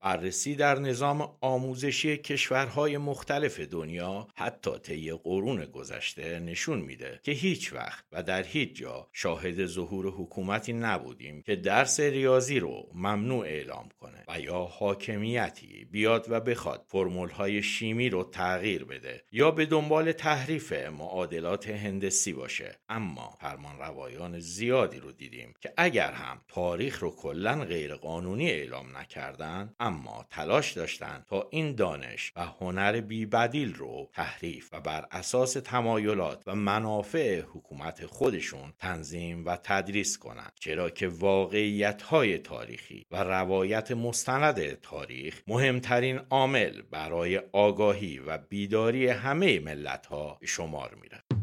بررسی در نظام آموزشی کشورهای مختلف دنیا حتی طی قرون گذشته نشون میده که هیچ وقت و در هیچ جا شاهد ظهور حکومتی نبودیم که درس ریاضی رو ممنوع اعلام کنه و یا حاکمیتی بیاد و بخواد فرمول های شیمی رو تغییر بده یا به دنبال تحریف معادلات هندسی باشه. اما فرمان روایان زیادی رو دیدیم که اگر هم تاریخ رو کلا غیرقانونی اعلام نکردن اما تلاش داشتند تا این دانش و هنر بیبدیل رو تحریف و بر اساس تمایلات و منافع حکومت خودشون تنظیم و تدریس کنند. چرا که واقعیت های تاریخی و روایت مستند تاریخ مهمترین عامل برای آگاهی و بیداری همه ملت ها شمار میره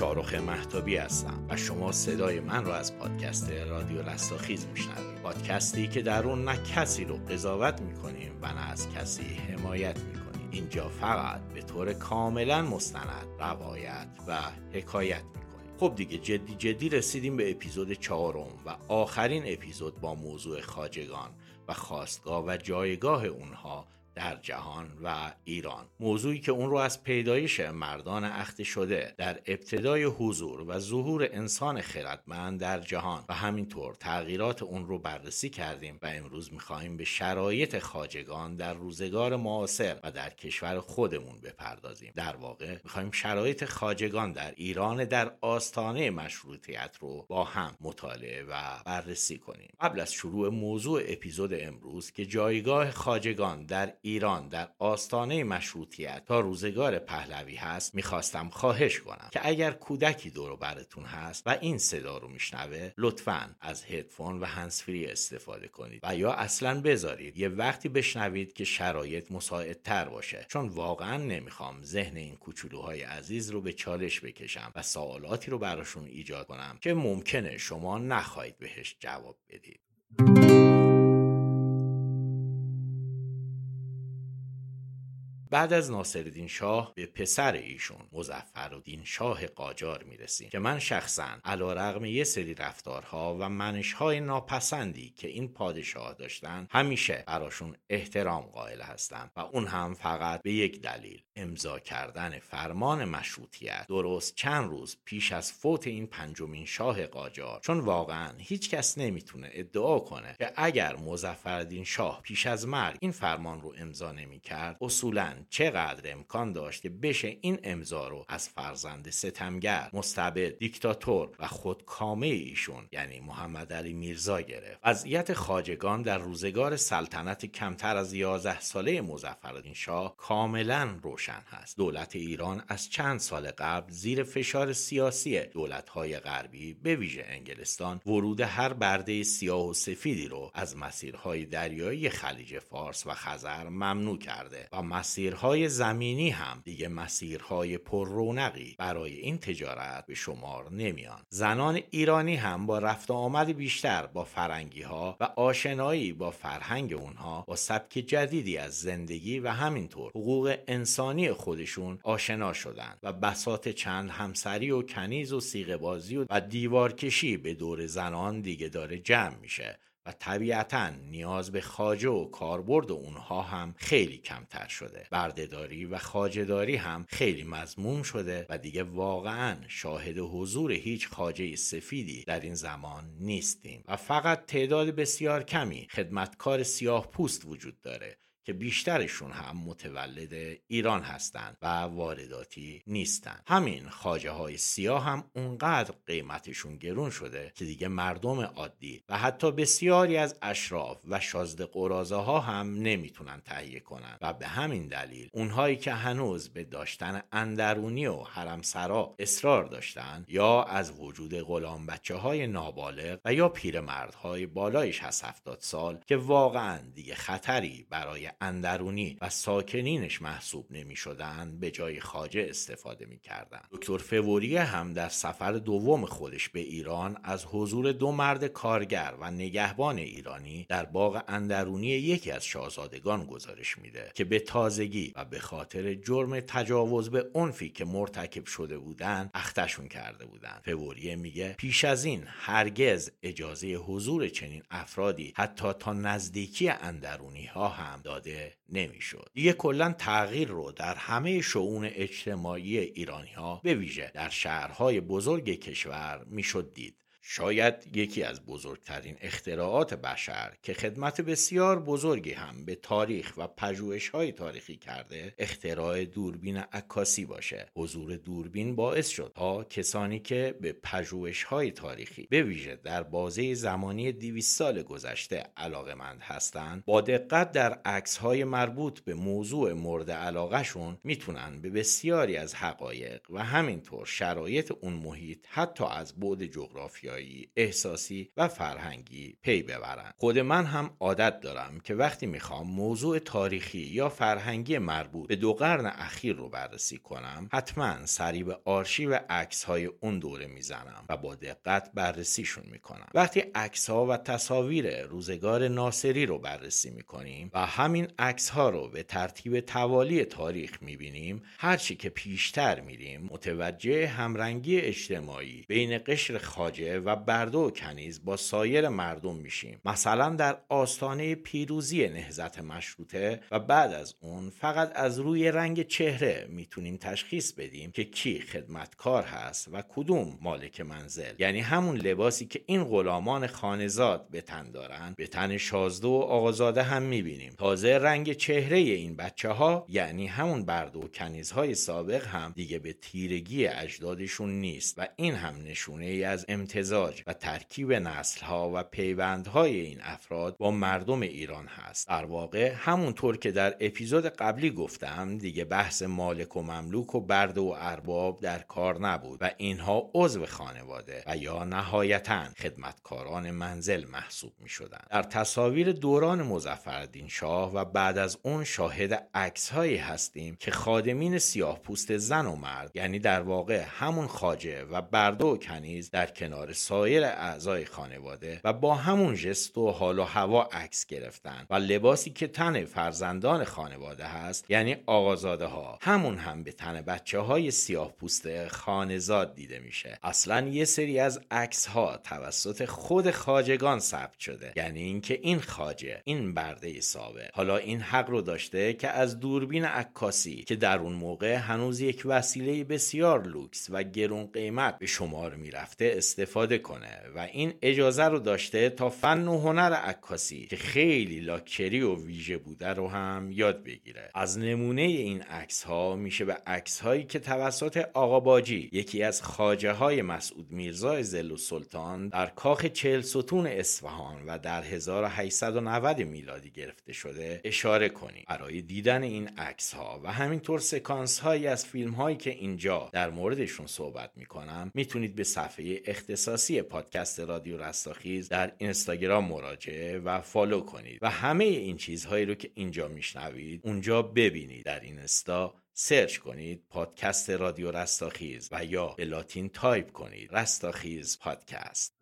شارخ محتابی هستم و شما صدای من را از پادکست رادیو رستاخیز میشنوید. پادکستی که در اون نه کسی رو قضاوت می‌کنیم و نه از کسی حمایت می‌کنیم. اینجا فقط به طور کاملا مستند روایت و حکایت می‌کنیم. خب دیگه جدی جدی رسیدیم به اپیزود چهارم و آخرین اپیزود با موضوع خاجگان و خواستگاه و جایگاه اونها در جهان و ایران. موضوعی که اون رو از پیدایش مردان اخته شده در ابتدای حضور و ظهور انسان خردمند در جهان و همینطور تغییرات اون رو بررسی کردیم و امروز می‌خواهیم به شرایط خاجگان در روزگار معاصر و در کشور خودمون بپردازیم. در واقع می‌خواهیم شرایط خاجگان در ایران در آستانه مشروطیت رو با هم مطالعه و بررسی کنیم. قبل از شروع موضوع اپیزود امروز که جایگاه خاجگان در در آستانه مشروطیت تا روزگار پهلوی هست می‌خواستم خواهش کنم که اگر کودکی دور براتون هست و این صدا رو میشنوه لطفا از هدفون و هنسفری استفاده کنید و یا اصلا بذارید. یه وقتی بشنوید که شرایط مساعدتر باشه. چون واقعا نمی‌خوام ذهن این کوچولوهای عزیز رو به چالش بکشم و سوالاتی رو براشون ایجاد کنم که ممکنه شما نخواهید بهش جواب بدید. بعد از ناصرالدین شاه به پسر ایشون مظفرالدین شاه قاجار می‌رسیم که من شخصا علا رغم یه سری رفتارها و منشهای ناپسندی که این پادشاه داشتن همیشه براشون احترام قائل هستم و اون هم فقط به یک دلیل امضا کردن فرمان مشروطیت درست چند روز پیش از فوت این پنجمین شاه قاجار. چون واقعا هیچ کس نمی‌تونه ادعا کنه که اگر مظفرالدین شاه پیش از مرگ این فرمان رو امضا نمی‌کرد اصولا چقدر امکان داشت که بشه این امضا رو از فرزند ستمگر مستبد دیکتاتور و خودکامه ایشون یعنی محمد علی میرزا گرفت. وضعیت خاجگان در روزگار سلطنت کمتر از 11 ساله مظفرالدین شاه کاملا روشن هست. دولت ایران از چند سال قبل زیر فشار سیاسی دولت‌های غربی به ویژه انگلستان ورود هر برده سیاه و سفیدی رو از مسیرهای دریایی خلیج فارس و خزر ممنوع کرده و مسیر مسیرهای زمینی هم دیگه مسیرهای پر رونقی برای این تجارت به شمار نمیان. زنان ایرانی هم با رفت آمد بیشتر با فرنگی ها و آشنایی با فرهنگ اونها با سبک جدیدی از زندگی و همینطور حقوق انسانی خودشون آشنا شدند و بسات چند همسری و کنیز و سیغه بازی و دیوارکشی به دور زنان دیگه داره جمع میشه. و طبیعتا نیاز به خاجه و کاربرد اونها هم خیلی کمتر شده. بردهداری و خاجهداری هم خیلی مضموم شده و دیگه واقعا شاهد حضور هیچ خاجه سفیدی در این زمان نیستیم. و فقط تعداد بسیار کمی خدمتکار سیاه پوست وجود داره. که بیشترشون هم متولد ایران هستند و وارداتی نیستند همین خاجه های سیاه هم اونقدر قیمتشون گرون شده که دیگه مردم عادی و حتی بسیاری از اشراف و شازده قرازه ها هم نمی‌تونن تهیه کنن. و به همین دلیل اونهایی که هنوز به داشتن اندرونی و حرمسرا اصرار داشتن یا از وجود غلام بچه های نابالغ و یا پیرمردهای بالای 60 سال که واقعا دیگه خطری برای اندرونی و ساکنینش محسوب نمی شدن به جای خاجه استفاده می کردن. دکتر فوریه هم در سفر دوم خودش به ایران از حضور دو مرد کارگر و نگهبان ایرانی در باغ اندرونی یکی از شاهزادگان گزارش میده که به تازگی و به خاطر جرم تجاوز به عنفی که مرتکب شده بودن اختشون کرده بودن فوریه میگه پیش از این هرگز اجازه حضور چنین افرادی حتی تا نزدیکی اندرونی ها هم داده نمی‌شد. دیگه کلا تغییر رو در همه شعون اجتماعی ایرانی ها به ویژه در شهرهای بزرگ کشور می‌شد دید. شاید یکی از بزرگترین اختراعات بشر که خدمت بسیار بزرگی هم به تاریخ و پژوهش های تاریخی کرده اختراع دوربین عکاسی باشه. حضور دوربین باعث شد تا کسانی که به پژوهش های تاریخی به ویژه در بازه زمانی 200 سال گذشته علاقمند هستند با دقت در عکس های مربوط به موضوع مورد علاقهشون می‌تونن به بسیاری از حقایق و همینطور شرایط اون محیط حتی از بعد جغرافیایی احساسی و فرهنگی پی ببرند خود من هم عادت دارم که وقتی می‌خوام موضوع تاریخی یا فرهنگی مربوط به دو قرن اخیر رو بررسی کنم حتما سری به آرشیو عکس های اون دوره می‌زنم و با دقت بررسیشون می‌کنم. وقتی عکس ها و تصاویر روزگار ناصری رو بررسی می‌کنیم و همین عکس ها رو به ترتیب توالی تاریخ می‌بینیم هرچی که پیشتر میریم متوجه همرنگی اجتماعی بین قشر خاجه و برده و کنیز با سایر مردم میشیم. مثلا در آستانه پیروزی نهزت مشروطه و بعد از اون فقط از روی رنگ چهره می‌تونیم تشخیص بدیم که کی خدمتکار هست و کدوم مالک منزل. یعنی همون لباسی که این غلامان خانزاد به تن دارن به تن شازده و آقازاده هم می‌بینیم. تازه رنگ چهره این بچه ها یعنی همون برده و کنیزهای سابق هم دیگه به تیرگی اجدادشون نیست و این هم نشونه ای از امتزاج و ترکیب نسلها و پیوندهای این افراد با مردم ایران هست در واقع همونطور که در اپیزود قبلی گفتم دیگه بحث مالک و مملوک و برده و ارباب در کار نبود و اینها عضو خانواده و یا نهایتا خدمتکاران منزل محسوب می شدن. در تصاویر دوران مزفردین شاه و بعد از اون شاهد عکس هایی هستیم که خادمین سیاه پوست زن و مرد یعنی در واقع همون خاجه و برده و کنیز در کنار سایر اعضای خانواده و با همون جست و حال و هوا عکس گرفتن و لباسی که تن فرزندان خانواده هست یعنی آقازاده ها همون هم به تن بچه های سیاه پوست خانزاد دیده میشه. اصلا یه سری از عکس ها توسط خود خاجگان ثبت شده. یعنی اینکه این خاجه این برده سابق حالا این حق رو داشته که از دوربین عکاسی که در اون موقع هنوز یک وسیله بسیار لوکس و گرون قیمت به شمار می‌رفته استفاده کنه و این اجازه رو داشته تا فن و هنر عکاسی که خیلی لاکچری و ویژه بوده رو هم یاد بگیره. از نمونه این عکس ها میشه به عکس هایی که توسط آقا باجی یکی از خاجه های مسعود میرزا زل و سلطان در کاخ چهل ستون اصفهان و در 1890 میلادی گرفته شده اشاره کنیم. برای دیدن این عکس ها و همینطور سکانس هایی از فیلم هایی که اینجا در موردشون صحبت می‌کنم می‌تونید به صفحه اختصاصی پادکست رادیو رستاخیز در اینستاگرام مراجعه و follow کنید و همه این چیزهایی رو که اینجا میشنوید اونجا ببینید. در اینستا search کنید پادکست رادیو رستاخیز و یا به لاتین تایپ کنید. رستاخیز پادکست.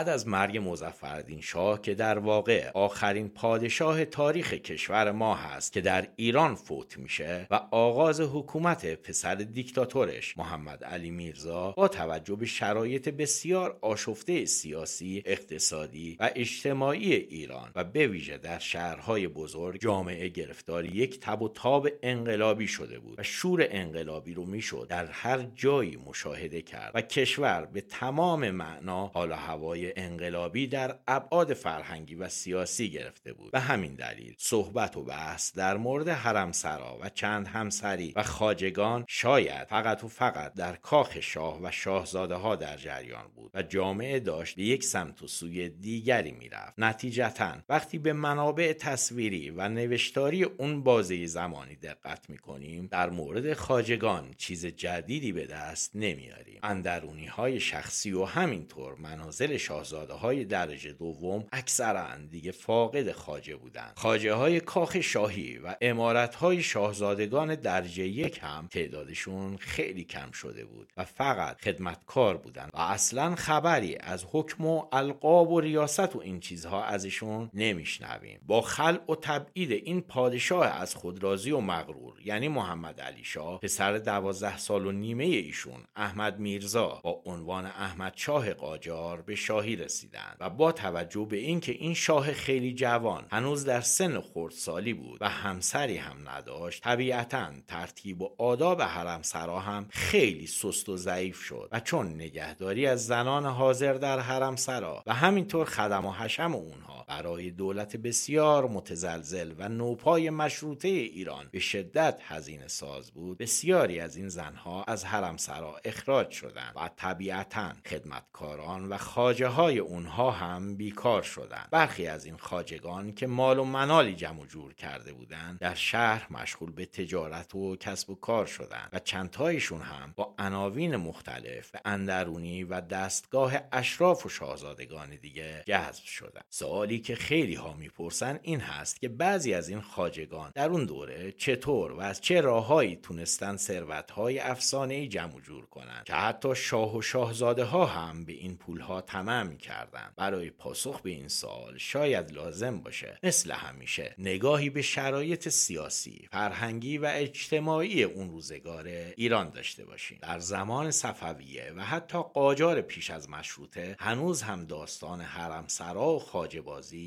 بعد از مرگ مظفرالدین شاه که در واقع آخرین پادشاه تاریخ کشور ما هست که در ایران فوت میشه و آغاز حکومت پسر دیکتاتورش محمد علی میرزا با توجه به شرایط بسیار آشفته سیاسی، اقتصادی و اجتماعی ایران و به ویژه در شهرهای بزرگ جامعه گرفتار یک تب و تاب انقلابی شده بود و شور انقلابی رو می‌شد در هر جایی مشاهده کرد و کشور به تمام معنا حال هوای انقلابی در ابعاد فرهنگی و سیاسی گرفته بود. و همین دلیل صحبت و بحث در مورد حرمسرا و چند همسری و خاجگان شاید فقط و فقط در کاخ شاه و شاهزاده ها در جریان بود و جامعه داشت به یک سمت و سوی دیگری می‌رفت. نتیجتا وقتی به منابع تصویری و نوشتاری اون بازه زمانی دقت می‌کنیم در مورد خاجگان چیز جدیدی به دست نمیاریم اندرونی های شخصی و همینطور منازل شاهزاده های درجه دوم اکثرا دیگه فاقد خاجه بودند. خاجه های کاخ شاهی و امارت های شاهزادگان درجه یک هم تعدادشون خیلی کم شده بود و فقط خدمتکار بودند و اصلا خبری از حکم و القاب و ریاست و این چیزها ازشون نمیشنویم. با خلع و تبعید این پادشاه از خودرازی و مغرور یعنی محمد علی شاه پسر دوازده سال و نیمه ایشون احمد میرزا با عنوان احمد شاه قاجار به شاهی رسیدند و با توجه به اینکه این شاه خیلی جوان هنوز در سن خردسالی بود و همسری هم نداشت طبیعتا ترتیب و آداب حرم سرا هم خیلی سست و ضعیف شد و چون نگهداری از زنان حاضر در حرم سرا و همینطور خدم و حشم اونها برای دولت بسیار متزلزل و نوپای مشروطه ایران به شدت هزینه ساز بود. بسیاری از این زنها از حرم سرا اخراج شدند و طبیعتا خدمتکاران و خاجه های اونها هم بیکار شدند. برخی از این خاجگان که مال و منالی جمع جور کرده بودند در شهر مشغول به تجارت و کسب و کار شدند و چندتایشون هم با عناوین مختلف به اندرونی و دستگاه اشراف و شاهزادگان دیگه جذب شدند. سوالی که خیلی ها می‌پرسن این هست که بعضی از این خاجگان در اون دوره چطور و از چه راههایی تونستن ثروتهای افسانه جمع جور کنند که حتی شاه و شاهزاده ها هم به این پولها تمام کردند برای پاسخ به این سال شاید لازم باشه مثل همیشه نگاهی به شرایط سیاسی فرهنگی و اجتماعی اون روزگار ایران داشته باشیم. در زمان صفویه و حتی قاجار پیش از مشروطه هنوز هم داستان حرمسرا و خاجه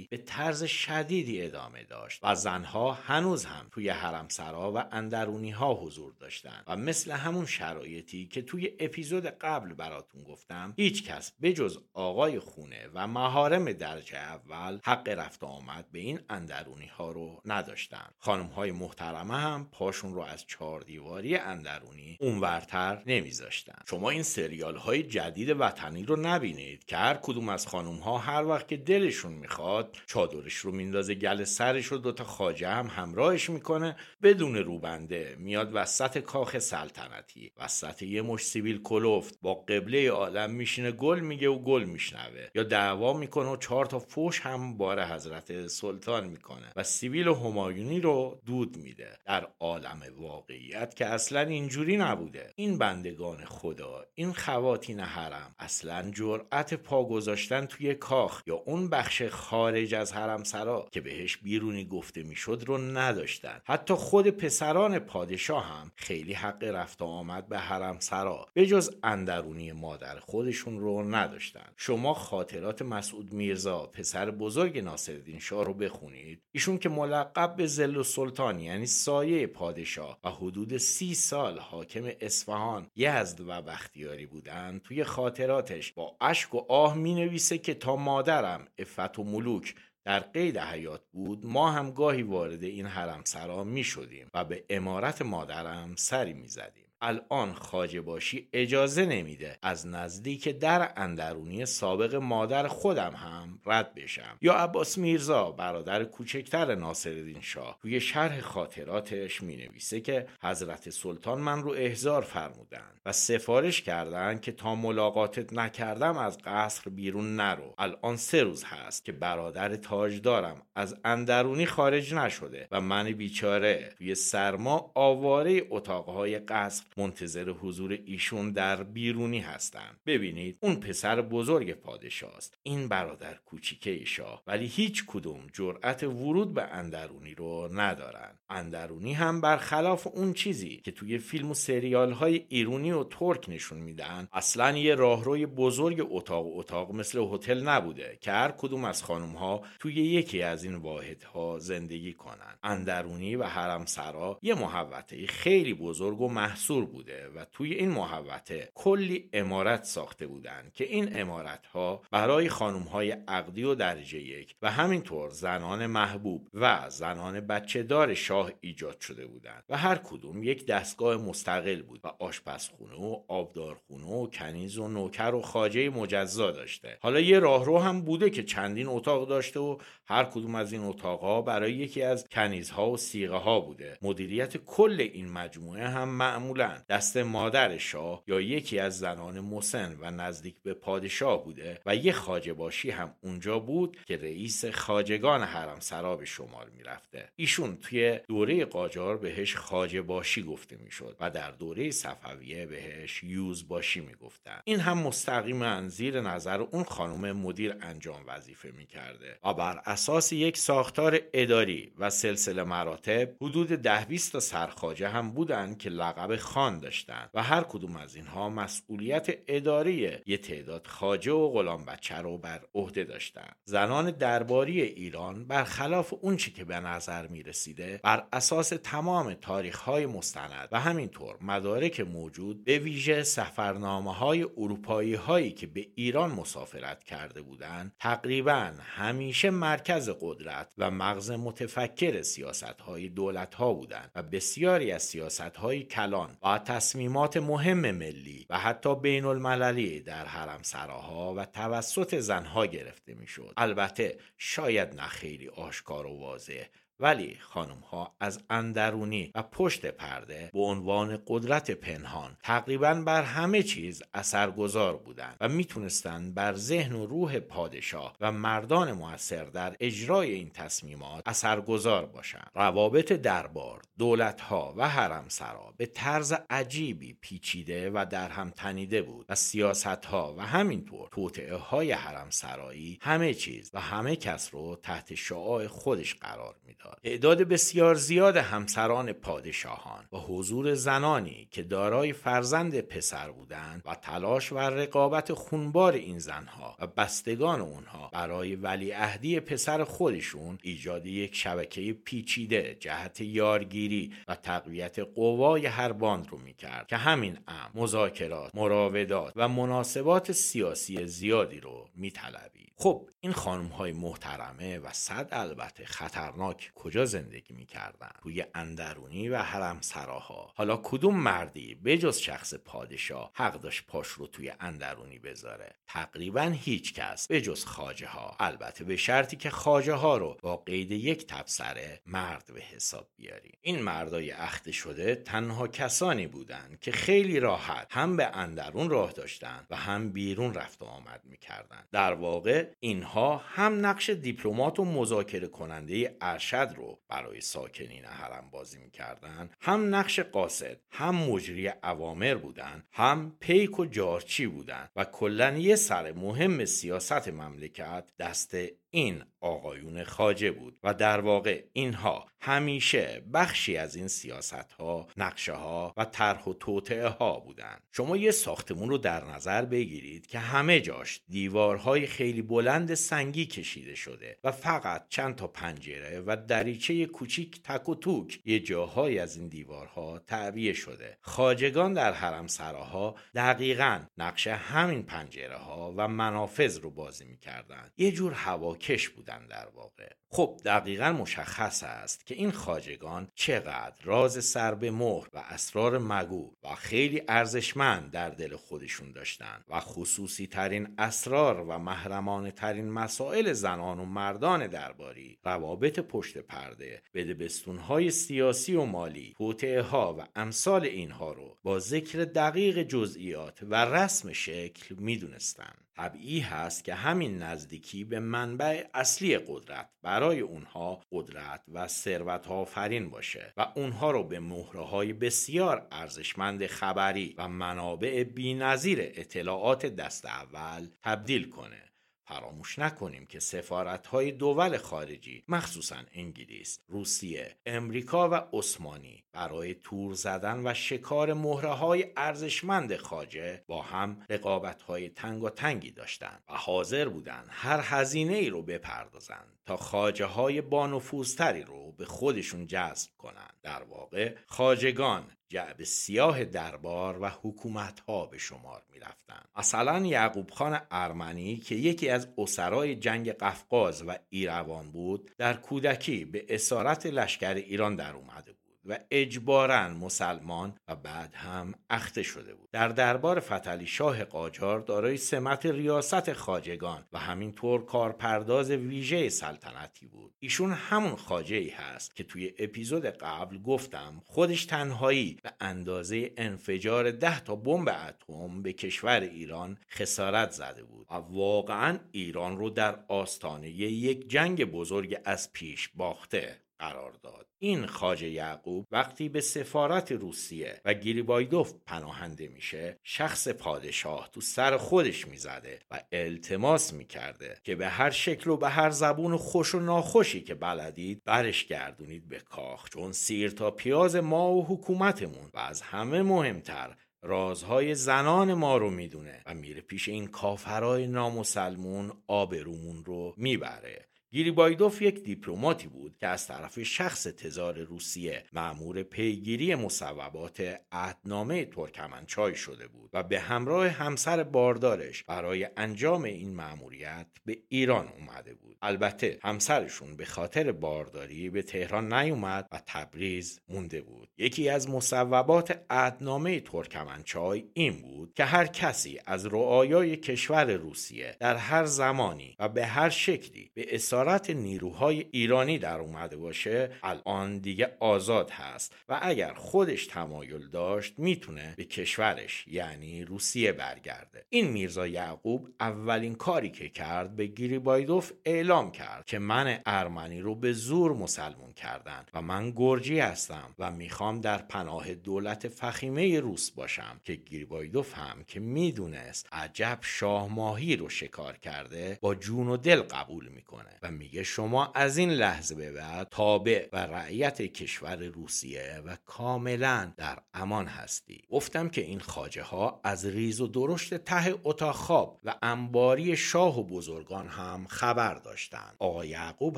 به طرز شدیدی ادامه داشت و زنها هنوز هم توی حرمسرا و اندرونی ها حضور داشتند و مثل همون شرایطی که توی اپیزود قبل براتون گفتم هیچ کس بجز آقای خونه و مهارم درجه اول حق رفت آمد به این اندرونی ها رو نداشتن خانم های محترمه هم پاشون رو از چهار دیواری اندرونی اونورتر نمیذاشتن شما این سریال های جدید وطنی رو نبینید که هر کدوم از خانم ها هر وقت که دلشون می‌خواد چادرش رو میندازه گل سرش رو دوتا خاجه هم همراهش می‌کنه بدون روبنده. میاد وسط کاخ سلطنتی. وسط یه مش سیبیل کلوفت با قبله عالم میشینه گل میگه و گل میشنوه. یا دعوا می‌کنه و چهار تا فوش هم بار حضرت سلطان می‌کنه و سیبیل و همایونی رو دود میده. در عالم واقعیت که اصلا اینجوری نبوده. این بندگان خدا این خواتین حرم اصلا جرأت پا گذاشتن توی کاخ یا اون بخش خارج از حرم سرا که بهش بیرونی گفته می‌شد رو نداشتن. حتی خود پسران پادشاه هم خیلی حق رفت آمد به حرم سرا به جز اندرونی مادر خودشون رو نداشتن. شما خاطرات مسعود میرزا پسر بزرگ ناصرالدین شاه رو بخونید. ایشون که ملقب به زل و سلطان یعنی سایه پادشاه و حدود سی سال حاکم اصفهان یزد و بختیاری بودن توی خاطراتش با اشک و آه می نویسه که تا مادرم افت و ملوک در قید حیات بود ما هم گاهی وارد این حرم سرا می شدیم و به امارت مادرم سری می زدیم. الان خاجه باشی اجازه نمیده از نزدیک در اندرونی سابق مادر خودم هم رد بشم. یا عباس میرزا برادر کوچکتر ناصرالدین شاه توی شرح خاطراتش می نویسه که حضرت سلطان من رو احضار فرمودن و سفارش کردن که تا ملاقاتت نکردم از قصر بیرون نرو. الان سه روز هست که برادر تاجدارم از اندرونی خارج نشده و من بیچاره توی سرما آواره اتاقهای قصر منتظر حضور ایشون در بیرونی هستند. ببینید اون پسر بزرگ پادشاه است. این برادر کوچیکه شاه. ولی هیچ کدوم جرأت ورود به اندرونی رو ندارن. اندرونی هم برخلاف اون چیزی که توی فیلم و سریال های ایرونی و ترک نشون میدن اصلا یه راهروی بزرگ اتاق اتاق مثل هتل نبوده که هر کدوم از خانم ها توی یکی از این واحدها زندگی کنن. اندرونی و حرم سرا یه محوطه خیلی بزرگ و محصور منصور بوده و توی این محوطه کلی امارت ساخته بودند که این امارت ها برای خانم های عقدی و درجه یک و همینطور زنان محبوب و زنان بچه دار شاه ایجاد شده بودند و هر کدوم یک دستگاه مستقل بود و آشپزخونه و آبدارخونه و کنیز و نوکر و خاجه مجزا داشته. حالا یه راهرو هم بوده که چندین اتاق داشته و هر کدوم از این اتاقها برای یکی از کنیزها و سیغه ها بوده. مدیریت کل این مجموعه هم معمولا دست مادر شاه یا یکی از زنان مسن و نزدیک به پادشاه بوده و یه خاجه باشی هم اونجا بود که رئیس خاجگان حرم سرا به شمار می‌رفته. ایشون توی دوره قاجار بهش خاجه باشی گفته می‌شد و در دوره صفویه بهش یوز باشی می‌گفتن. این هم مستقیما زیر نظر اون خانم مدیر انجام وظیفه می‌کرده و بر اساس یک ساختار اداری و سلسله مراتب حدود ده بیست تا سرخاجه هم بودن که لقب خان داشتن و هر کدوم از اینها مسئولیت اداری یه تعداد خاجه و غلام بچه رو بر عهده داشتن زنان درباری ایران برخلاف اونچه که به نظر می رسیده بر اساس تمام تاریخ های مستند و همینطور مدارک موجود به ویژه سفرنامه های اروپایی هایی که به ایران مسافرت کرده بودند تقریبا همیشه مرکز قدرت و مغز متفکر سیاست های دولت ها بودند و بسیاری از سیاست های کلان و تصمیمات مهم ملی و حتی بین المللی در حرم سراها و توسط زنها گرفته می‌شد. البته شاید نه خیلی آشکار و واضح. ولی خانم ها از اندرونی و پشت پرده به عنوان قدرت پنهان تقریبا بر همه چیز اثرگذار بودند و می‌تونستند بر ذهن و روح پادشاه و مردان موثر در اجرای این تصمیمات اثرگذار باشند. روابط دربار دولت ها و حرم سرا به طرز عجیبی پیچیده و در هم تنیده بود و سیاست ها و همینطور توطعه های حرم سرایی همه چیز و همه کس رو تحت شعاع خودش قرار می‌داد. تعداد بسیار زیاد همسران پادشاهان و حضور زنانی که دارای فرزند پسر بودند و تلاش و رقابت خونبار این زنها و بستگان اونها برای ولیعهدی پسر خودشون ایجاد یک شبکه پیچیده جهت یارگیری و تقویت قوای هر باند رو می‌کرد که همین ام مذاکرات مراودات و مناسبات سیاسی زیادی رو میطلبید. خب این خانم های محترمه و صد البته خطرناک کجا زندگی می‌کردن؟ توی اندرونی و حرم سراها حالا کدوم مردی بجز شخص پادشاه حق داشت پاش رو توی اندرونی بذاره؟ تقریبا هیچ کس بجز خاجه ها البته به شرطی که خاجه ها رو با قید یک تبصره مرد به حساب بیاریم این مردای اخته شده تنها کسانی بودند که خیلی راحت هم به اندرون راه داشتند و هم بیرون رفت و آمد می‌کردند در واقع اینها هم نقش دیپلمات و مذاکره کننده ارشد رو برای ساکنین حرم بازی می‌کردن. هم نقش قاصد هم مجری اوامر بودن هم پیک و جارچی بودن و کلا یه سر مهم سیاست مملکت دست این آقایون خاجه بود و در واقع اینها همیشه بخشی از این سیاست ها نقشه ها و طرح و توطعه ها بودند. شما یه ساختمون رو در نظر بگیرید که همه جاش دیوارهای خیلی بلند سنگی کشیده شده و فقط چند تا پنجره و دریچه کوچیک تک و توک یه جاهایی از این دیوارها تعبیه شده. خاجگان در حرم سراها دقیقا نقش همین پنجره ها و منافذ رو بازی می‌کردند. یه جور هواکش بودن در واقع. خب دقیقا مشخص است که این خاجگان چقدر راز سر به مهر و اسرار مگو و خیلی ارزشمند در دل خودشون داشتن و خصوصی ترین اسرار و محرمانه ترین مسائل زنان و مردان درباری روابط پشت پرده بدبستون های سیاسی و مالی توطعه ها و امثال اینها رو با ذکر دقیق جزئیات و رسم شکل می‌دونستند طبیعی هست که همین نزدیکی به منبع اصلی قدرت برای اونها قدرت و ثروت آفرین باشه و اونها رو به مهره های بسیار ارزشمند خبری و منابع بینظیر اطلاعات دست اول تبدیل کنه. فراموش نکنیم که سفارت های دول خارجی مخصوصا انگلیس، روسیه، امریکا و عثمانی برای تور زدن و شکار مهره های ارزشمند خاجه با هم رقابت های تنگ و تنگی داشتند و حاضر بودند هر هزینه ای رو بپردازند. تا خاجه های بانفوذتری رو به خودشون جذب کنند در واقع خاجگان جعب سیاه دربار و حکومت ها به شمار می رفتن. مثلا یعقوب خان ارمنی که یکی از اسرای جنگ قفقاز و ایروان بود در کودکی به اسارت لشکر ایران در اومده و اجبارا مسلمان و بعد هم اخته شده بود. در دربار فتلی شاه قاجار دارای سمت ریاست خاجگان و همینطور کارپرداز ویژه سلطنتی بود. ایشون همون خاجه ای هست که توی اپیزود قبل گفتم خودش تنهایی به اندازه انفجار ده تا بمب اتم به کشور ایران خسارت زده بود و واقعا ایران رو در آستانه یک جنگ بزرگ از پیش باخته. قرار داد. این خاجه یعقوب وقتی به سفارت روسیه و گیریبایدوف پناهنده میشه شخص پادشاه تو سر خودش می‌زده و التماس می‌کرده که به هر شکل و به هر زبون خوش و ناخوشی که بلدید برش گردونید به کاخ چون سیر تا پیاز ما و حکومتمون و از همه مهمتر رازهای زنان ما رو می‌دونه و میره پیش این کافرای نامسلمون آبرومون رو می‌بره. گیریبایدوف یک دیپلماتی بود که از طرف شخص تزار روسیه معمور پیگیری مصوبات عهدنامه ترکمنچای شده بود و به همراه همسر باردارش برای انجام این مأموریت به ایران اومده بود. البته همسرشون به خاطر بارداری به تهران نیومد و تبریز مونده بود. یکی از مصوبات عهدنامه ترکمنچای این بود که هر کسی از رعایای کشور روسیه در هر زمانی و به هر شکلی به اسارت نیروهای ایرانی در اومده باشه الان دیگه آزاد هست و اگر خودش تمایل داشت می‌تونه به کشورش یعنی روسیه برگرده. این میرزا یعقوب اولین کاری که کرد به گیریبایدوف اعلام کرد که من ارمنی رو به زور مسلمون کردن و من گرجی هستم و می‌خوام در پناه دولت فخیمه روس باشم که گیریبایدوف هم که می‌دونست عجب شاه ماهی رو شکار کرده با جون و دل قبول می‌کنه و میگه شما از این لحظه به بعد تابع و رعیت کشور روسیه و کاملا در امان هستی. گفتم که این خاجه ها از ریز و درشت ته اتاق خواب و انباری شاه و بزرگان هم خبر داشتند. آقا یعقوب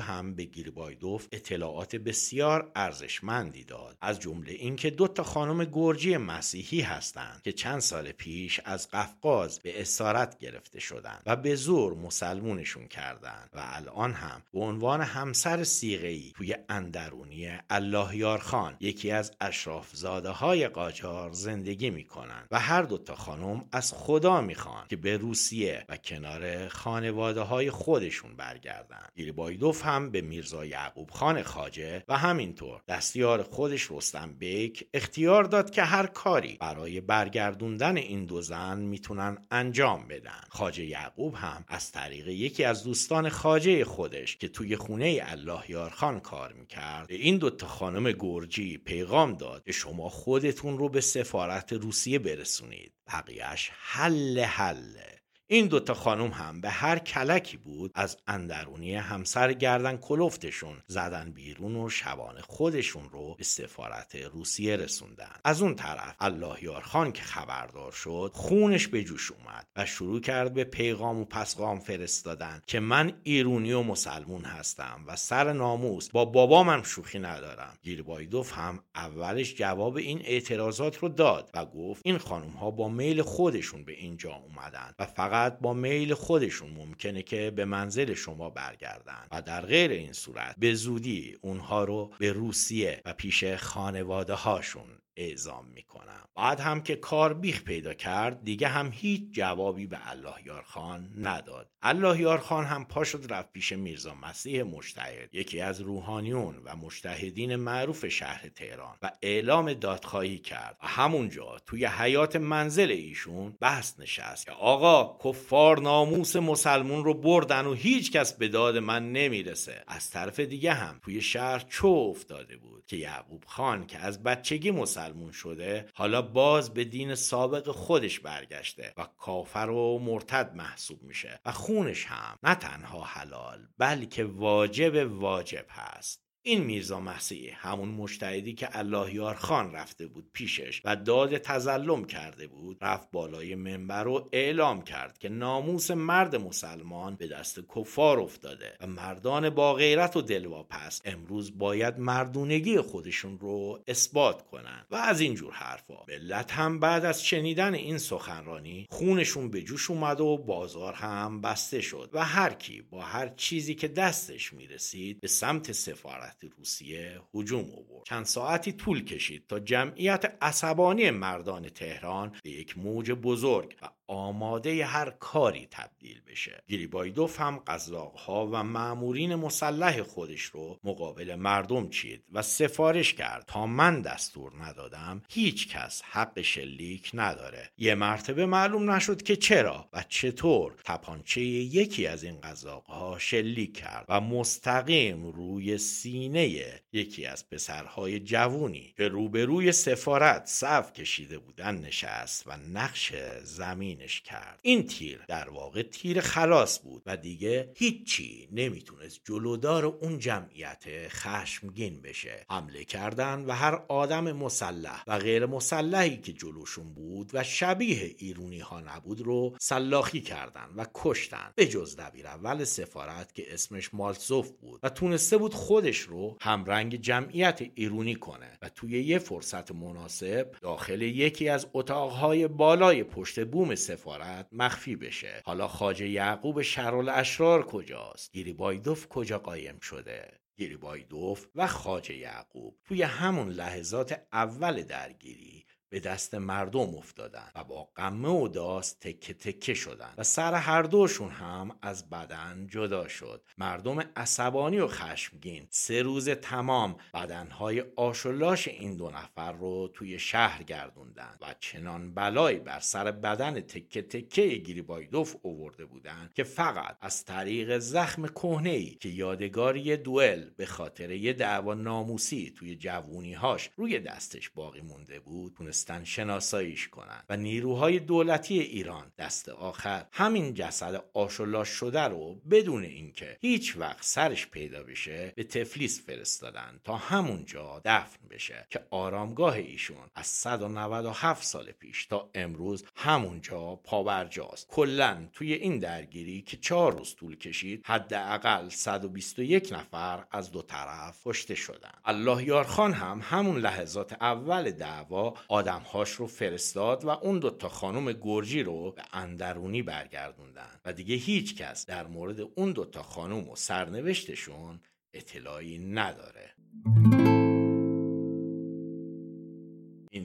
هم به گیربایدوف اطلاعات بسیار ارزشمندی داد از جمله اینکه دو تا خانم گرجی مسیحی هستند که چند سال پیش از قفقاز به اسارت گرفته شدند و به زور مسلمونشون کردند و الان هم به عنوان همسر سیغهی توی اندرونی الله یار خان یکی از اشراف زاده های قاجار زندگی می‌کنند و هر دوتا خانم از خدا می‌خوان که به روسیه و کنار خانواده های خودشون برگردن. گیربایدوف هم به میرزا یعقوب خان خاجه و همینطور دستیار خودش رستم بیک اختیار داد که هر کاری برای برگردوندن این دو زن می‌تونن انجام بدن. خاجه یعقوب هم از طریق یکی از دوستان خاجه خودش که توی خونه الله یارخان کار می‌کرد به این دوتا خانم گرجی پیغام داد که شما خودتون رو به سفارت روسیه برسونید. بقیهش حل حله. این دوتا خانم هم به هر کلکی بود از اندرونی همسر گردن کلفتشون زدن بیرون و شبان خودشون رو به سفارت روسیه رسوندن. از اون طرف الله یار خان که خبردار شد خونش به جوش اومد و شروع کرد به پیغام و پسغام فرستادن که من ایرونی و مسلمون هستم و سر ناموس با بابامم شوخی ندارم. گیربایدوف هم اولش جواب این اعتراضات رو داد و گفت این خانم ها با میل خودشون به اینجا اومدن و فقط فقط با میل خودشون ممکنه که به منزل شما برگردن و در غیر این صورت به زودی اونها رو به روسیه و پیش خانواده هاشون اعزام می‌کنم. بعد هم که کار بیخ پیدا کرد دیگه هم هیچ جوابی به الله یار خان نداد. الله یار خان هم پا شد رفت پیش میرزا مسیح مشتهد یکی از روحانیون و مشتهدین معروف شهر تهران و اعلام دادخواهی کرد. و همونجا توی حیات منزل ایشون بحث نشست که آقا کفار ناموس مسلمون رو بردن و هیچ کس به داد من نمی‌رسه. از طرف دیگه هم توی شهر چو افتاده بود که یعقوب خان که از بچگی مسلمون شده حالا باز به دین سابق خودش برگشته و کافر و مرتد محسوب میشه و خونش هم نه تنها حلال بلکه واجب واجب هست. این میرزا مسیح همون مشتهدی که اللهیار خان رفته بود پیشش و داد تظلم کرده بود رفت بالای منبر و اعلام کرد که ناموس مرد مسلمان به دست کفار افتاده و مردان با غیرت و دلواپس امروز باید مردونگی خودشون رو اثبات کنن. و از اینجور حرفا. ملت هم بعد از شنیدن این سخنرانی خونشون به جوش اومد و بازار هم بسته شد و هر کی با هر چیزی که دستش می‌رسید به سمت سفارت روسیه هجوم آورد. چند ساعتی طول کشید تا جمعیت عصبانی مردان تهران به یک موج بزرگ و آماده هر کاری تبدیل بشه. گریبایدوف هم قزاقها و معمورین مسلح خودش رو مقابل مردم چید و سفارش کرد. تا من دستور ندادم هیچ کس حق شلیک نداره. یه مرتبه معلوم نشد که چرا و چطور تپانچه یکی از این قزاقها شلیک کرد و مستقیم روی سینه یکی از پسرهای جوونی که روبروی سفارت صف کشیده بودن نشست و نقش زمین کرد. این تیر در واقع تیر خلاص بود و دیگه هیچی نمی‌تونست جلودار اون جمعیت خشمگین بشه. حمله کردن و هر آدم مسلح و غیر مسلحی که جلوشون بود و شبیه ایرونی ها نبود رو سلاخی کردن و کشتن. به جز دبیر اول سفارت که اسمش مالتزوف بود و تونسته بود خودش رو همرنگ جمعیت ایرونی کنه و توی یه فرصت مناسب داخل یکی از اتاقهای بالای پشت بوم سفارت مخفی بشه. حالا خاجه یعقوب شرال اشرار کجاست؟ گیریبایدوف کجا قایم شده؟ گیریبایدوف و خاجه یعقوب توی همون لحظات اول درگیری. به دست مردم افتادن و با قمه و داست تکه تکه شدن و سر هر دوشون هم از بدن جدا شد. مردم عصبانی و خشمگین سه روز تمام بدنهای آشولاش این دو نفر رو توی شهر گردوندن و چنان بلایی بر سر بدن تکه تکه گریبایدوف اوورده بودن که فقط از طریق زخم کهنه که یادگاری دوئل به خاطر یه دعوا ناموسی توی جوونیهاش روی دستش باقی مونده بود تونستن شناساییش کنن و نیروهای دولتی ایران دست آخر همین جسد آشولاش شده رو بدون اینکه هیچ وقت سرش پیدا بشه به تفلیس فرستادن تا همونجا دفن بشه که آرامگاه ایشون از 197 سال پیش تا امروز همونجا پابرجاست. کلا توی این درگیری که چهار روز طول کشید حداقل 121 نفر از دو طرف کشته شدن. الله یارخان هم همون لحظات اول دعوا آدمهاش رو فرستاد و اون دوتا خانم گرجی رو به اندرونی برگردوندن. و دیگه هیچ کس در مورد اون دوتا خانم و سرنوشتشون اطلاعی نداره.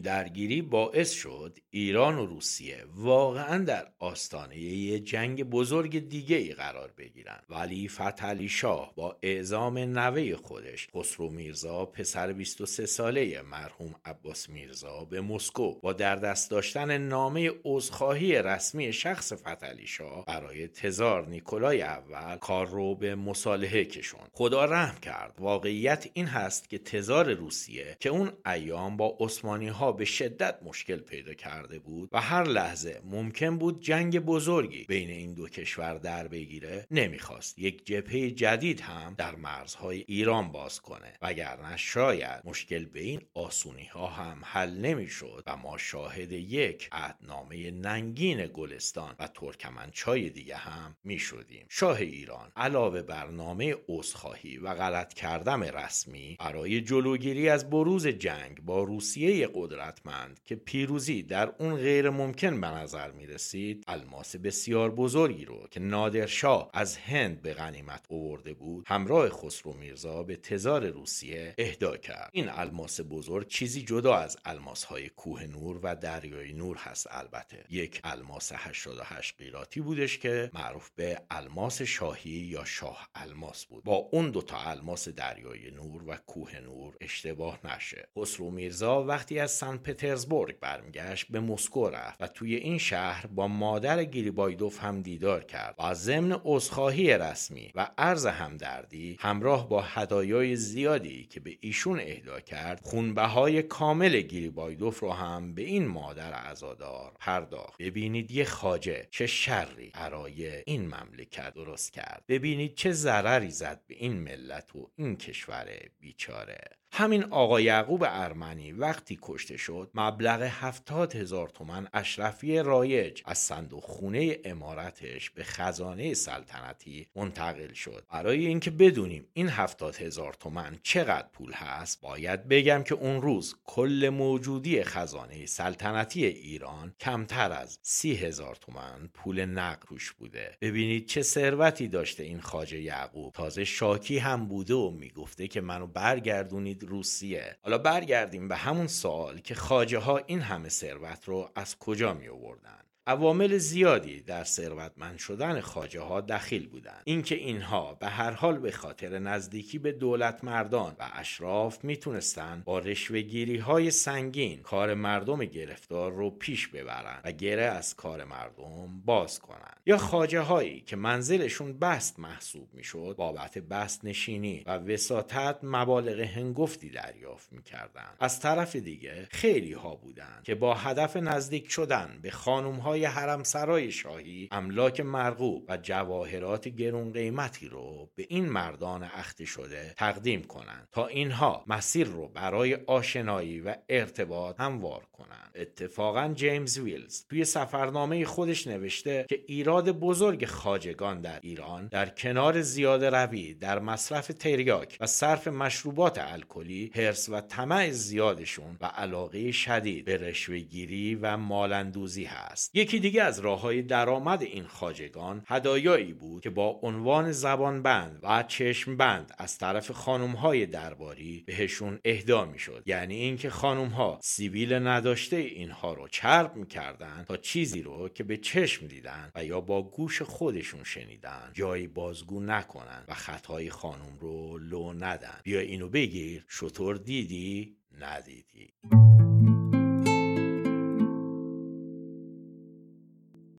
درگیری باعث شد ایران و روسیه واقعا در آستانه یه جنگ بزرگ دیگه ای قرار بگیرن. ولی فتحعلی شاه با اعزام نوه خودش خسرو میرزا پسر 23 ساله مرحوم عباس میرزا به مسکو با در دست داشتن نامه عذرخواهی رسمی شخص فتحعلی شاه برای تزار نیکولای اول کار رو به مصالحه کشون خدا رحم کرد واقعیت این هست که تزار روسیه که اون ایام با عثمانی ها به شدت مشکل پیدا کرده بود و هر لحظه ممکن بود جنگ بزرگی بین این دو کشور در بگیره نمی‌خواست. یک جبهه جدید هم در مرزهای ایران باز کنه. وگرنه شاید مشکل به این آسونی ها هم حل نمی‌شد و ما شاهد یک عهدنامه ننگین گلستان و ترکمنچای دیگه هم می‌شدیم. شاه ایران علاوه بر نامه عذرخواهی و غلط کردم رسمی برای جلوگیری از بروز جنگ با روسیه قدرتمند که پیروزی در اون غیر ممکن به نظر می رسید الماس بسیار بزرگی رو که نادرشاه از هند به غنیمت آورده بود همراه خسرو میرزا به تزار روسیه اهدا کرد. این الماس بزرگ چیزی جدا از الماس های کوه نور و دریای نور هست البته. یک الماس 88 قیراتی بودش که معروف به الماس شاهی یا شاه الماس بود. با اون دوتا الماس دریای نور و کوه نور اشتباه نشه. خسرو میرزا وقتی از سن پترزبورگ برمیگشت به مسکو رفت و توی این شهر با مادر گریبایدوف هم دیدار کرد و ضمن عذرخواهی رسمی و عرض همدردی همراه با هدایای زیادی که به ایشون اهدا کرد خونبهای کامل گریبایدوف رو هم به این مادر عزادار پرداخت. ببینید یه خاجه چه شری برای این مملکت درست کرد. ببینید چه ضرری زد به این ملت و این کشور بیچاره. همین آقا یعقوب ارمنی وقتی کشته شد مبلغ هفتاد هزار تومن اشرفی رایج از صندوق خونه امارتش به خزانه سلطنتی منتقل شد. برای اینکه بدونیم این هفتاد هزار تومن چقدر پول هست باید بگم که اون روز کل موجودی خزانه سلطنتی ایران کمتر از سی هزار تومن پول نقد روش بوده. ببینید چه ثروتی داشته این خاجه یعقوب. تازه شاکی هم بوده و می‌گفته که منو برگردونید روسیه. حالا برگردیم به همون سوال که خاجه ها این همه ثروت رو از کجا می آوردن عوامل زیادی در ثروتمند شدن خاجه ها دخیل بودند. اینکه اینها به هر حال به خاطر نزدیکی به دولت مردان و اشراف می‌تونستند با رشوهگیری های سنگین کار مردم گرفتار رو پیش ببرند و گره از کار مردم باز کنند. یا خاجه هایی که منزلشون بست محسوب می‌شد بابت بست نشینی و وساطت مبالغ هنگفتی دریافت می‌کردند. از طرف دیگه خیلی ها بودند که با هدف نزدیک شدن به خانم های حرم سرای شاهی املاک مرغوب و جواهرات گرون قیمتی رو به این مردان اخته شده تقدیم کنند تا اینها مسیر رو برای آشنایی و ارتباط هموار کنند. اتفاقا جیمز ویلز توی سفرنامه خودش نوشته که ایراد بزرگ خاجگان در ایران در کنار زیاده روی در مصرف تریاک و صرف مشروبات الکلی حرس و طمع زیادشون و علاقه شدید به رشوهگیری و مالندوزی هست. یکی دیگه از راه های درآمد این خاجگان هدایایی بود که با عنوان زبان بند و چشم بند از طرف خانم های درباری بهشون اهدا می‌شد. یعنی اینکه خانم ها سیویل نداشته اینها رو چرب می‌کردن تا چیزی رو که به چشم دیدن و یا با گوش خودشون شنیدن جایی بازگو نکنن و خطای خانم رو لو ندن. بیا اینو بگیر. شطور دیدی؟ ندیدی.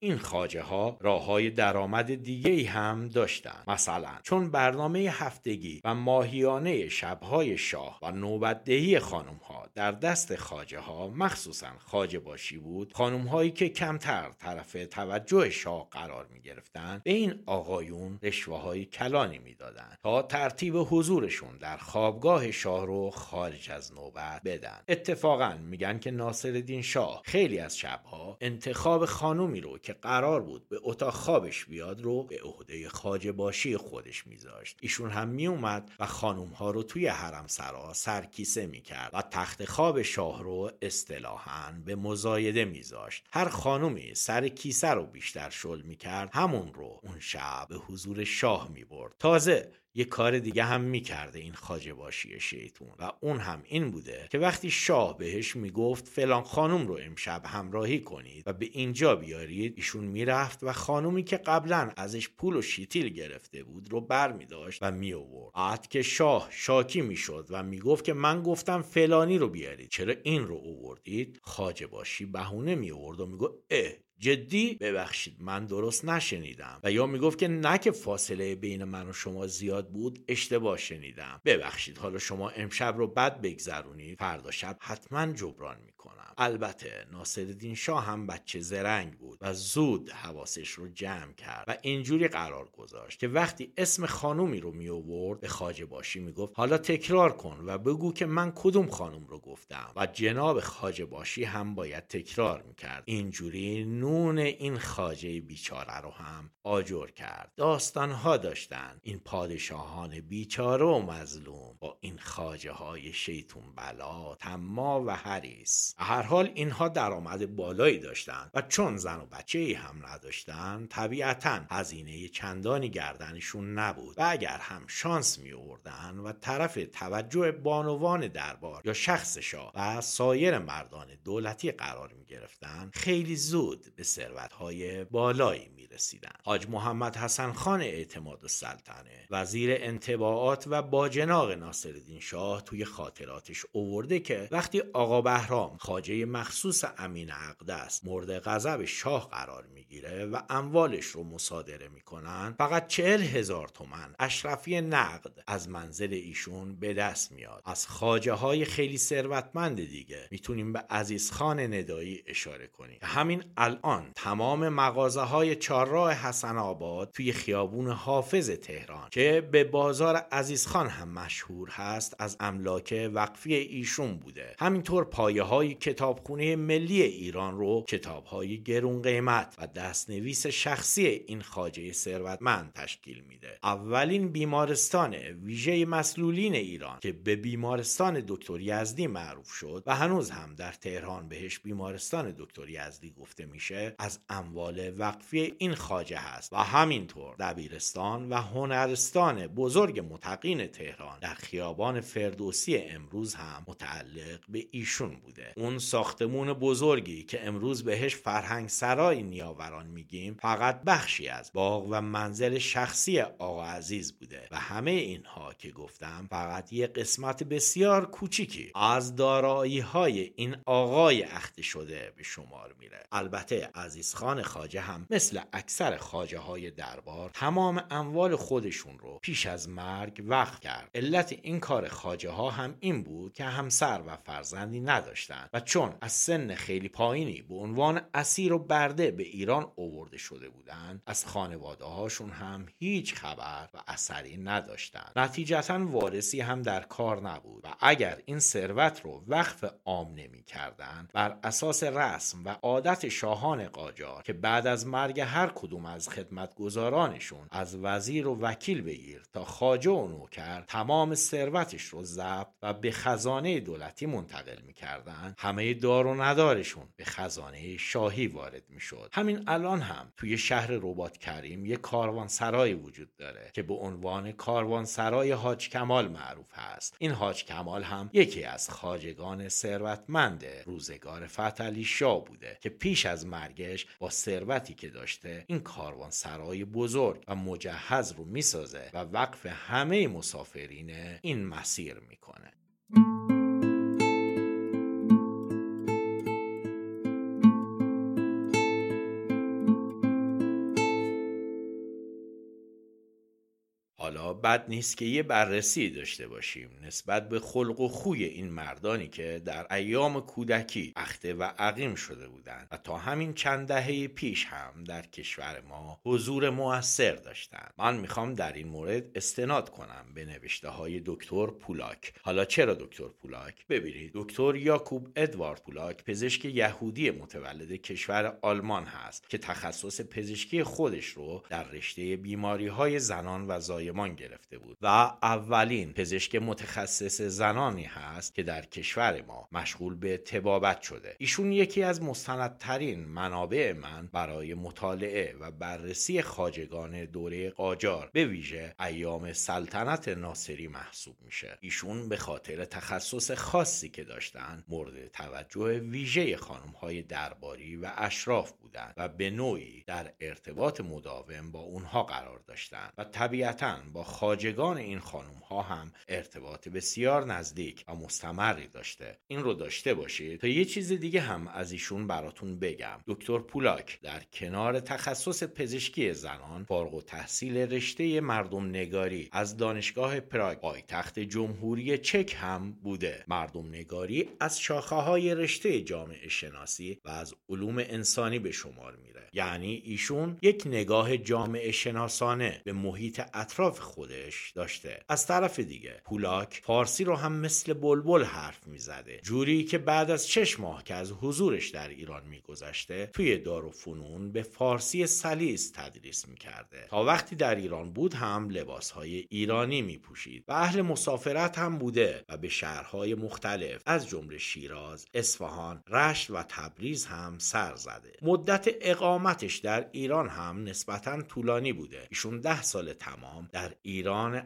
این خاجه ها راه های درآمد دیگه هم داشتند. مثلا چون برنامه هفتگی و ماهیانه شبهای شاه و نوبتدهی خانم ها در دست خاجه ها مخصوصا خاجه باشی بود خانم هایی که کمتر طرف توجه شاه قرار می گرفتن به این آقایون رشوه های کلانی می‌دادند تا ترتیب حضورشون در خوابگاه شاه رو خارج از نوبت بدن. اتفاقا میگن که ناصرالدین شاه خیلی از شبها انتخاب خانومی رو که قرار بود به اتاق خوابش بیاد رو به عهده خاجه باشی خودش میذاشت. ایشون هم میومد و خانوم ها رو توی حرم سرا سرکیسه می‌کرد و تخت خواب شاه رو اصطلاحا به مزایده میذاشت. هر خانومی سر کیسه رو بیشتر شل می‌کرد همون رو اون شب به حضور شاه می‌برد. تازه یه کار دیگه هم می‌کرده این خاجه باشی شیطون و اون هم این بوده که وقتی شاه بهش می‌گفت فلان خانم رو امشب همراهی کنید و به اینجا بیارید ایشون می‌رفت و خانومی که قبلا ازش پول و شیتیل گرفته بود رو بر می داشت و می آورد که شاه شاکی می‌شد و می‌گفت که من گفتم فلانی رو بیارید. چرا این رو اووردید خاجه باشی بهونه می آورد و می‌گفت اه جدی ببخشید من درست نشنیدم. و یا می‌گفت که نه که فاصله بین من و شما زیاد بود اشتباه شنیدم. ببخشید حالا شما امشب رو بد بگذرونید. فردا شب حتما جبران می‌کنم. البته ناصرالدین شاه هم بچه زرنگ بود و زود حواسش رو جمع کرد و اینجوری قرار گذاشت که وقتی اسم خانومی رو می آورد به خاجه باشی می‌گفت حالا تکرار کن و بگو که من کدوم خانوم رو گفتم. و جناب خاجه باشی هم باید تکرار می‌کرد. اینجوری نون این خاجه بیچاره رو هم آجر کرد. داستانها داشتن. این پادشاهان بیچاره و مظلوم با این خاجه های شیطون بلا تما و حریس هر حال اینها درآمد بالایی داشتند و چون زن و بچه ای هم نداشتن طبیعتا هزینه چندانی گردنشون نبود. و اگر هم شانس می آوردن و طرف توجه بانوان دربار یا شخص شاه و سایر مردان دولتی قرار می گرفتن خیلی زود به ثروتهای بالایی می رسیدن. حاج محمد حسن خان اعتماد السلطنه وزیر انتباعات و باجناق ناصرالدین شاه توی خاطراتش اوورده که وقتی آقا بهرام خاجه مخصوص امین است مورد غضب شاه قرار می‌گیره و اموالش رو مصادره می‌کنن فقط چهل هزار تومن اشرفی نقد از منزل ایشون به دست میاد از خاجه های خیلی ثروتمند دیگه می‌تونیم به عزیز خان ندایی اشاره کنیم همین الان تمام مغازه های چهارراه حسن آباد توی خیابون حافظ تهران که به بازار عزیزخان هم مشهور هست از املاک وقفی ایشون بوده. همینطور پایه های کتابخونه ملی ایران رو کتاب های گرون قیمت و دستنویس شخصی این خاجه ثروتمند تشکیل میده. اولین بیمارستان ویژه مسلولین ایران که به بیمارستان دکتر یزدی معروف شد و هنوز هم در تهران بهش بیمارستان دکتر یزدی گفته میشه. از اموال وقفی این خاجه هست. و همینطور دبیرستان و هنرستان بزرگ متقین تهران در خیابان فردوسی امروز هم متعلق به ایشون بوده. اون ساختمون بزرگی که امروز بهش فرهنگ سرای نیاوران میگیم فقط بخشی از باغ و منزل شخصی آقا عزیز بوده. و همه اینها که گفتم فقط یه قسمت بسیار کوچیکی از دارایی های این آقای اخته شده به شمار میره. البته عزیز خان خاجه هم مثل اکثر خاجه های دربار تمام اموال خودشون رو پیش از مرگ وقف کرد. علت این کار خاجه ها هم این بود که همسر و فرزندی نداشتند و چون از سن خیلی پایینی به عنوان اسیر و برده به ایران اوورده شده بودند از خانواده هاشون هم هیچ خبر و اثری نداشتند. نتیجتا وارثی هم در کار نبود و اگر این ثروت رو وقف عام نمی کردن بر اساس رسم و عادت شاهان قاجار که بعد از مرگ هر کدوم از خدمتگزارانشون از وزیر و وکیل بگیر تا خاجه و نوکر تمام ثروتش رو ضبط و به خزانه دولتی منتقل می‌کردن همه دار و ندارشون به خزانه شاهی وارد می‌شد. همین الان هم توی شهر ربات کریم یک سرای وجود داره که به عنوان سرای حاج کمال معروف هست. این حاج کمال هم یکی از خاجگان ثروتمند روزگار فتلی شاه بوده که پیش از مرگش با ثروتی که داشته این سرای بزرگ و مجهز رو می‌سازه و وقف همه مسافرین این مسیر می‌کنه. بد نیست که یه بررسی داشته باشیم نسبت به خلق و خوی این مردانی که در ایام کودکی اخته و عقیم شده بودند و تا همین چند دهه پیش هم در کشور ما حضور موثر داشتند. من می‌خوام در این مورد استناد کنم به نوشته های دکتر پولاک. حالا چرا دکتر پولاک؟ ببینید دکتر یاکوب ادوارد پولاک پزشک یهودی متولد کشور آلمان هست که تخصص پزشکی خودش رو در رشته بیماری های زنان و زایمان گرفته بود و اولین پزشک متخصص زنانی هست که در کشور ما مشغول به تبابت شده. ایشون یکی از مستندترین منابع من برای مطالعه و بررسی خاجگان دوره قاجار به ویژه ایام سلطنت ناصری محسوب میشه. ایشون به خاطر تخصص خاصی که داشتن مورد توجه ویژه خانم های درباری و اشراف بودند و به نوعی در ارتباط مداوم با اونها قرار داشتند و طبیعتا با خاجگان این خانم ها هم ارتباط بسیار نزدیک و مستمری داشته. این رو داشته باشید تا یه چیز دیگه هم از ایشون براتون بگم. دکتر پولاک در کنار تخصص پزشکی زنان فارغ و تحصیل رشته مردم نگاری از دانشگاه پراگ پایتخت جمهوری چک هم بوده. مردم نگاری از شاخه های رشته جامعه شناسی و از علوم انسانی به شمار میره. یعنی ایشون یک نگاه جامعه شناسانه به محیط اطراف خودش داشته. از طرف دیگه پولاک فارسی رو هم مثل بلبل حرف می‌زده. جوری که بعد از شش ماه که از حضورش در ایران میگذشته توی دار و فنون به فارسی سلیس تدریس می‌کرده. تا وقتی در ایران بود هم لباسهای ایرانی میپوشید و اهل مسافرت هم بوده و به شهرهای مختلف از جمله شیراز، اصفهان، رشت و تبریز هم سر زده. مدت اقامتش در ایران هم نسبتا طولانی بوده. ایشون ده سال تمام در ایران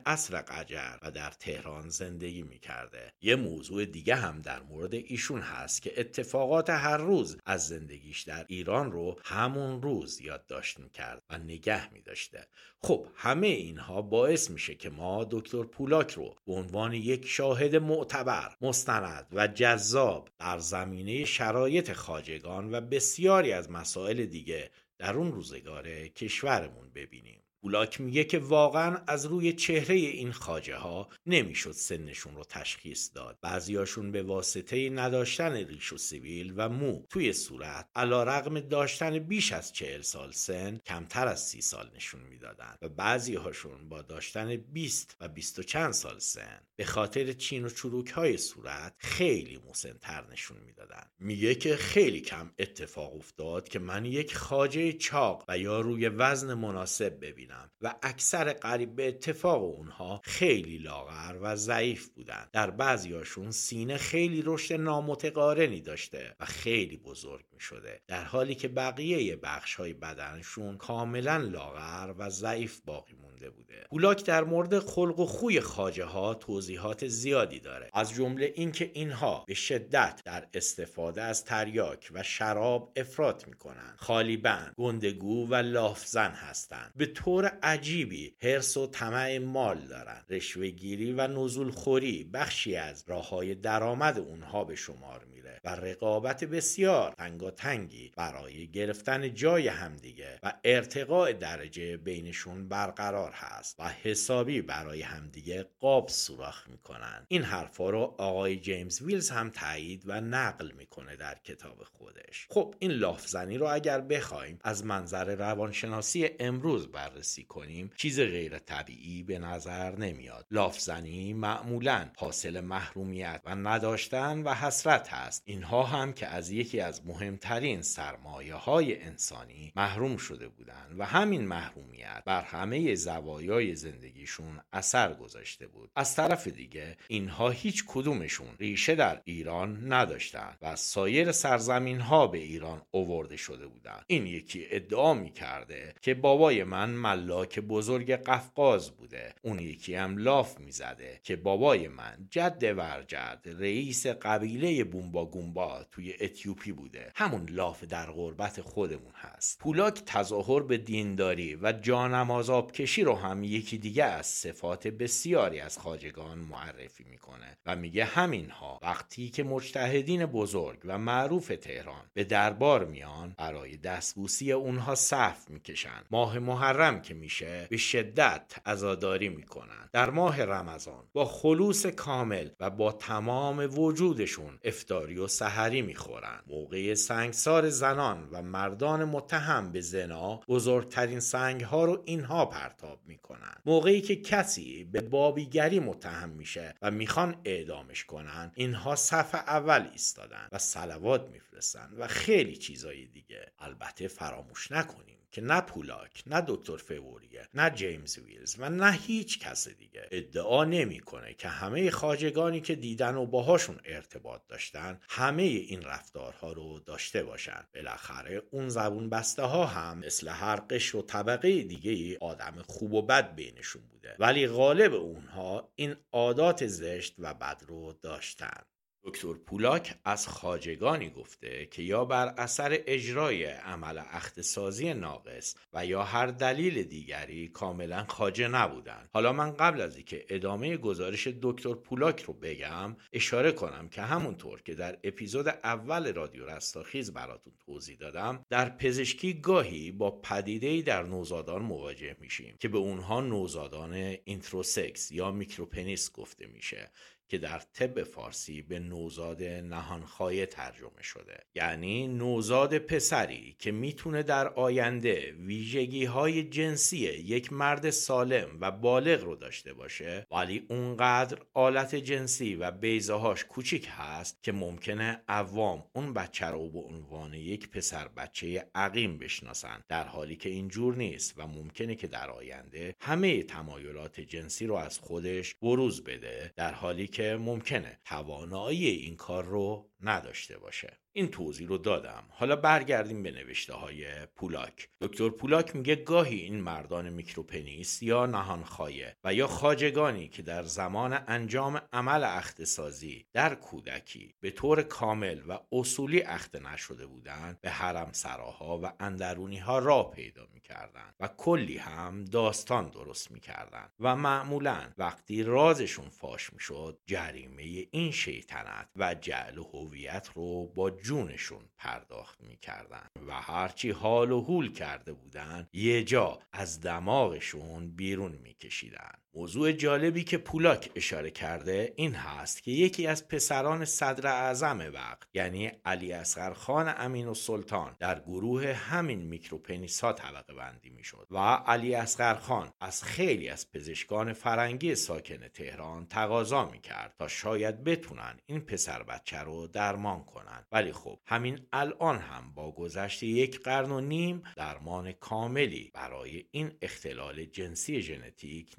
اصر قجر و در تهران زندگی می‌کرده. یه موضوع دیگه هم در مورد ایشون هست که اتفاقات هر روز از زندگیش در ایران رو همون روز یادداشت می‌کرد و نگه میداشته. خب همه اینها باعث میشه که ما دکتر پولاک رو به عنوان یک شاهد معتبر مستند و جذاب در زمینه شرایط خاجگان و بسیاری از مسائل دیگه در اون روزگار کشورمون ببینیم. بولاک میگه که واقعا از روی چهره این خاجه ها نمی‌شد سنشون رو تشخیص داد. بعضیاشون به واسطه نداشتن ریش و سیبیل و مو توی صورت علا رقم داشتن بیش از چهل سال سن کمتر از سی سال نشون می‌دادن و بعضی هاشون با داشتن 20 و 20 و چند سال سن به خاطر چین و چروک های صورت خیلی مسنتر نشون می‌دادن میگه که خیلی کم اتفاق افتاد که من یک خاجه چاق و یا روی وزن مناسب ببینم. و اکثر قریب به اتفاق اونها خیلی لاغر و ضعیف بودن در بعضیاشون سینه خیلی رشد نامتقارنی داشته و خیلی بزرگ می شده در حالی که بقیه بخش های بدنشون کاملا لاغر و ضعیف باقی مونده بوده. پولاک در مورد خلق و خوی خاجه ها توضیحات زیادی داره. از جمله اینکه اینها به شدت در استفاده از تریاک و شراب افراط می‌کنن خالی بند گندگو و لافزن هستند. به طور عجیبی. حرس و طمع مال دارن. رشوهگیری و نزول خوری بخشی از راه های درآمد اونها به شمار میره و رقابت بسیار تنگاتنگی برای گرفتن جای همدیگه و ارتقاء درجه بینشون برقرار هست و حسابی برای همدیگه قاب سوراخ می‌کنن. این حرفا رو آقای جیمز ویلز هم تایید و نقل می‌کنه در کتاب خودش. خب این لافزنی رو اگر بخوایم از منظر روانشناسی امروز بررسی کنیم چیز غیر طبیعی به نظر نمیاد. لافزنی معمولا حاصل محرومیت و نداشتن و حسرت هست. اینها هم که از یکی از مهمترین سرمایه های انسانی محروم شده بودند و همین محرومیت بر همه زوایای زندگیشون اثر گذاشته بود. از طرف دیگه اینها هیچ کدومشون ریشه در ایران نداشتند و سایر سرزمین ها به ایران اوورده شده بودند. این یکی ادعا می کرده که بابای من ملاک بزرگ قفقاز بوده. اون یکی هم لاف می‌زده که بابای من جد ورجد رئیس قبیله بومبا گومبا توی اتیوپی بوده. همون لاف در غربت خودمون هست. پولاک تظاهر به دینداری و جانماز آبکشی رو هم یکی دیگه از صفات بسیاری از خاجگان معرفی می‌کنه و میگه همینها وقتی که مجتهدین بزرگ و معروف تهران به دربار میان برای دستبوسی اونها صف می‌کشن. ماه محرم که میشه به شدت عزاداری می‌کنن. در ماه رمضان با خلوص کامل و با تمام وجودشون افتاری و سحری می‌خورن. موقع سنگسار زنان و مردان متهم به زنا بزرگترین سنگ ها رو اینها پرتاب می‌کنن. موقعی که کسی به بابیگری متهم میشه و می‌خوان اعدامش کنن اینها صف اول ایستادن و سلوات میفرستن و خیلی چیزای دیگه. البته فراموش نکنیم که نه پولاک نه دکتر فوریه نه جیمز ویلز و نه هیچ کس دیگه ادعا نمی‌کنه که همه خاجگانی که دیدن و باهاشون ارتباط داشتن همه این رفتارها رو داشته باشن. بالاخره اون زبون بسته ها هم مثل هر قشر و طبقه دیگه ای آدم خوب و بد بینشون بوده. ولی غالب اونها این عادات زشت و بد رو داشتن. دکتر پولاک از خاجگانی گفته که یا بر اثر اجرای عمل اختصازی ناقص و یا هر دلیل دیگری کاملا خاجه نبودند. حالا من قبل از اینکه ادامه گزارش دکتر پولاک رو بگم اشاره کنم که همونطور که در اپیزود اول رادیو رستاخیز براتون توضیح دادم در پزشکی گاهی با پدیده در نوزادان مواجه میشیم که به اونها نوزادان intersex یا micropenis گفته میشه. که در طب فارسی به نوزاد نهانخایه ترجمه شده. یعنی نوزاد پسری که می‌تونه در آینده ویژگی های جنسی یک مرد سالم و بالغ رو داشته باشه ولی اونقدر آلت جنسی و بیضه‌هاش کوچیک هست که ممکنه عوام اون بچه رو به عنوان یک پسر بچه عقیم بشناسن. در حالی که اینجور نیست و ممکنه که در آینده همه تمایلات جنسی رو از خودش بروز بده در حالی که ممکنه توانایی این کار رو نداشته باشه. این توضیح رو دادم. حالا برگردیم به نوشته های پولاک. دکتر پولاک میگه گاهی این مردان میکروپنیس یا نهانخایه و یا خاجگانی که در زمان انجام عمل اختصازی در کودکی به طور کامل و اصولی اخته نشده بودند به حرم سراها و اندرونی ها را پیدا می‌کردند و کلی هم داستان درست می‌کردند و معمولا وقتی رازشون فاش می‌شد جریمه این شیطنت و جعل هویت رو با جونشون پرداخت می‌کردن و هرچی حال و حول کرده بودن یه جا از دماغشون بیرون میکشیدن. موضوع جالبی که پولاک اشاره کرده این هست که یکی از پسران صدر اعظم وقت یعنی علی اصغر خان امین و سلطان در گروه همین میکروپنیس ها طبقه بندی می‌شد و علی اصغر خان از خیلی از پزشکان فرنگی ساکن تهران تقاضا می‌کرد تا شاید بتونن این پسر بچه رو درمان کنن. ولی خب همین الان هم با گذشت یک قرن و نیم درمان کاملی برای این اختلال جنسی ژنتیک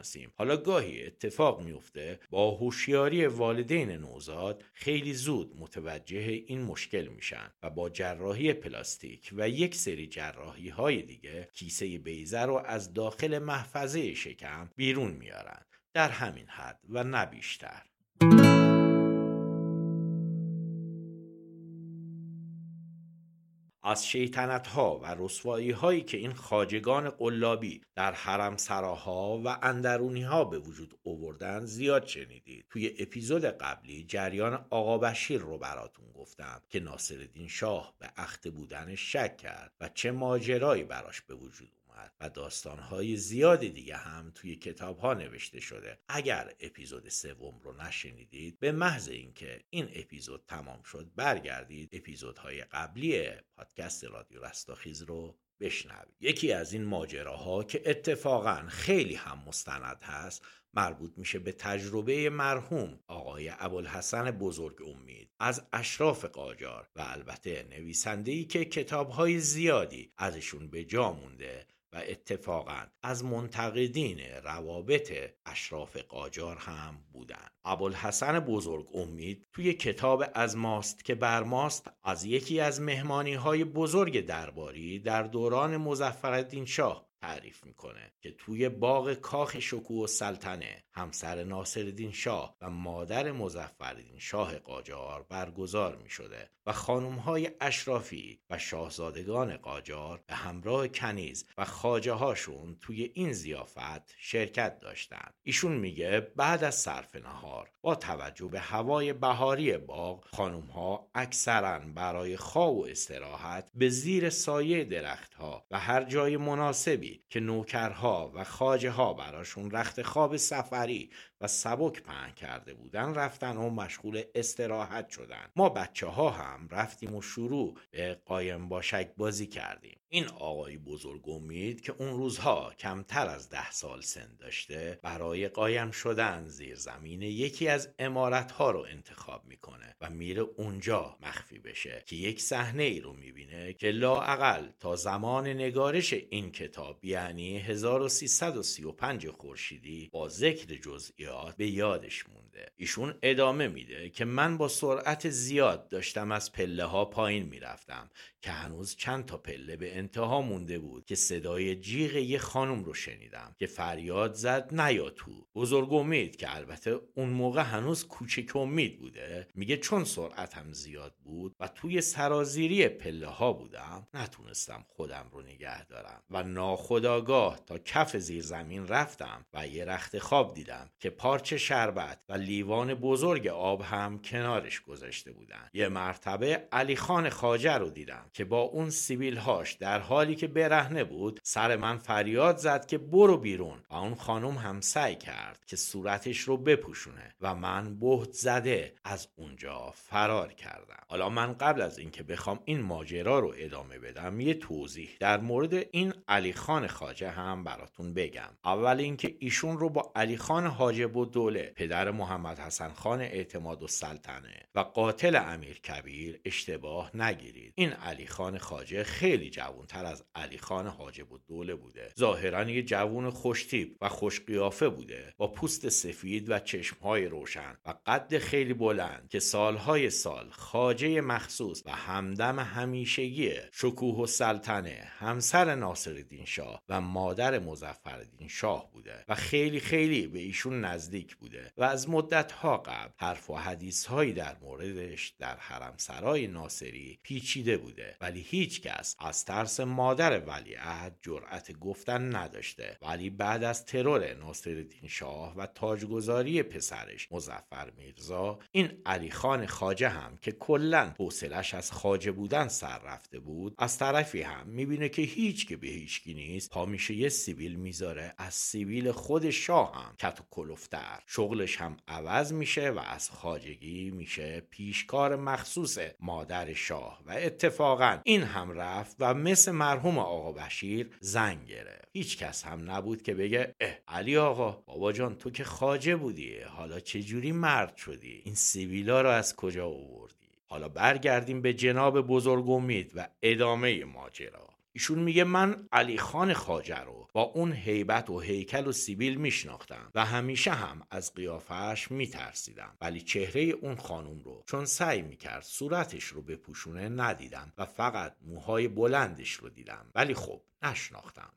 نمی‌شناسیم حالا گاهی اتفاق میفته با هوشیاری والدین نوزاد خیلی زود متوجه این مشکل میشن و با جراحی پلاستیک و یک سری جراحی های دیگه کیسه بیزه رو از داخل محفظه شکم بیرون میارن در همین حد و نه بیشتر. از شیطنت ها و رسوایی هایی که این خاجگان قلابی در حرم سراها و اندرونی ها به وجود اووردن زیاد شنیدید. توی اپیزود قبلی جریان آقا بشیر رو براتون گفتم که ناصرالدین شاه به اخته بودنش شک کرد و چه ماجرایی براش به وجود و داستانهای زیاد دیگه هم توی کتاب ها نوشته شده. اگر اپیزود سوم رو نشنیدید به محض اینکه این اپیزود تمام شد برگردید اپیزودهای قبلی پادکست رادیو رستاخیز رو بشنوید. یکی از این ماجراها که اتفاقا خیلی هم مستند هست مربوط میشه به تجربه مرحوم آقای ابوالحسن بزرگ امید از اشراف قاجار و البته نویسنده که کتابهای زیادی ازشون به جا مونده و اتفاقا از منتقدین روابط اشراف قاجار هم بودند. ابوالحسن بزرگ امید توی کتاب از ماست که بر ماست از یکی از مهمانی های بزرگ درباری در دوران مزفردین شاه تعریف می‌کنه که توی باغ کاخ شکوه و سلطنه همسر ناصرالدین شاه و مادر مزفردین شاه قاجار برگزار می شده و خانم های اشرافی و شاهزادگان قاجار به همراه کنیز و خاجه هاشون توی این زیافت شرکت داشتند. ایشون میگه بعد از صرف نهار با توجه به هوای بهاری باغ خانم ها اکثرا برای خواب و استراحت به زیر سایه درختها و هر جای مناسبی که نوکرها و خاجه ها براشون رخت خواب سفری و سبک پهن کرده بودن رفتن و مشغول استراحت شدن. ما بچه ها هم رفتیم و شروع به قایم باشک بازی کردیم. این آقای بزرگ امید که اون روزها کمتر از ده سال سن داشته برای قایم شدن زیر زمین یکی از امارت ها رو انتخاب می‌کنه و میره اونجا مخفی بشه که یک صحنه ای رو می‌بینه که لاعقل تا زمان نگارش این کتاب یعنی 1335 خورشیدی با ذکر جزئیات به یادش مونده. ایشون ادامه میده که من با سرعت زیاد داشتم از پله ها پایین می‌رفتم. که هنوز چند تا پله به انتها مونده بود که صدای جیغ یه خانم رو شنیدم که فریاد زد نیا تو. بزرگ امید که البته اون موقع هنوز کوچک امید بوده. میگه چون سرعتم زیاد بود و توی سرازیری پله ها بودم نتونستم خودم رو نگه دارم و ناخداگاه تا کف زیر زمین رفتم و یه رخت خواب دیدم که پارچه شربت و لیوان بزرگ آب هم کنارش گذاشته بودن. یه مرتبه علی خان خاجه رو دیدم. که با اون سیبیل هاش در حالی که برهنه بود سر من فریاد زد که برو بیرون و اون خانم هم سعی کرد که صورتش رو بپوشونه و من بهت زده از اونجا فرار کردم. حالا من قبل از اینکه بخوام این ماجرا رو ادامه بدم یه توضیح در مورد این علی خان خاجه هم براتون بگم. اول اینکه ایشون رو با علی خان حاجب و دوله پدر محمد حسن خان اعتماد و سلطنه و قاتل امیر کبیر اشتباه نگیرید. این علی خان خاجه خیلی جوانتر از علی خان حاجب و دوله بوده. ظاهرا یه جوون خوشتیب و خوش قیافه بوده با پوست سفید و چشمهای روشن و قد خیلی بلند که سالهای سال خاجه مخصوص و همدم همیشگی شکوه و سلطنه همسر ناصرالدین شاه و مادر مزفردین شاه بوده و خیلی خیلی به ایشون نزدیک بوده و از مدت ها قبل حرف و حدیث هایی در موردش در حرم سرای ناصری پیچیده بوده. ولی هیچ کس از ترس مادر ولیعهد جرأت گفتن نداشته. ولی بعد از ترور ناصرالدین شاه و تاجگذاری پسرش مزفر میرزا این علی خان خاجه هم که کلا حوصلش از خاجه بودن سر رفته بود از طرفی هم می‌بینه که هیچ که به هیچکی نیست پا میشه یه سیبیل می‌ذاره. از سیبیل خود شاه هم کت و کلفتر شغلش هم عوض میشه و از خاجگی میشه پیشکار مخصوص مادر شاه. و اتفاقا این هم رفت و مثل مرحوم آقا بشیر زنگ گرفت. هیچ کس هم نبود که بگه اه علی آقا بابا جان تو که خاجه بودی حالا چجوری مرد شدی؟ این سیبیلا رو از کجا آوردی؟ حالا برگردیم به جناب بزرگ امید و ادامه ماجرا. ایشون میگه من علی خان خاجه رو با اون هیبت و هیکل و سیبیل میشناختم و همیشه هم از قیافش میترسیدم. ولی چهره اون خانم رو چون سعی می‌کرد صورتش رو بپوشونه ندیدم و فقط موهای بلندش رو دیدم. ولی خب نشناختم.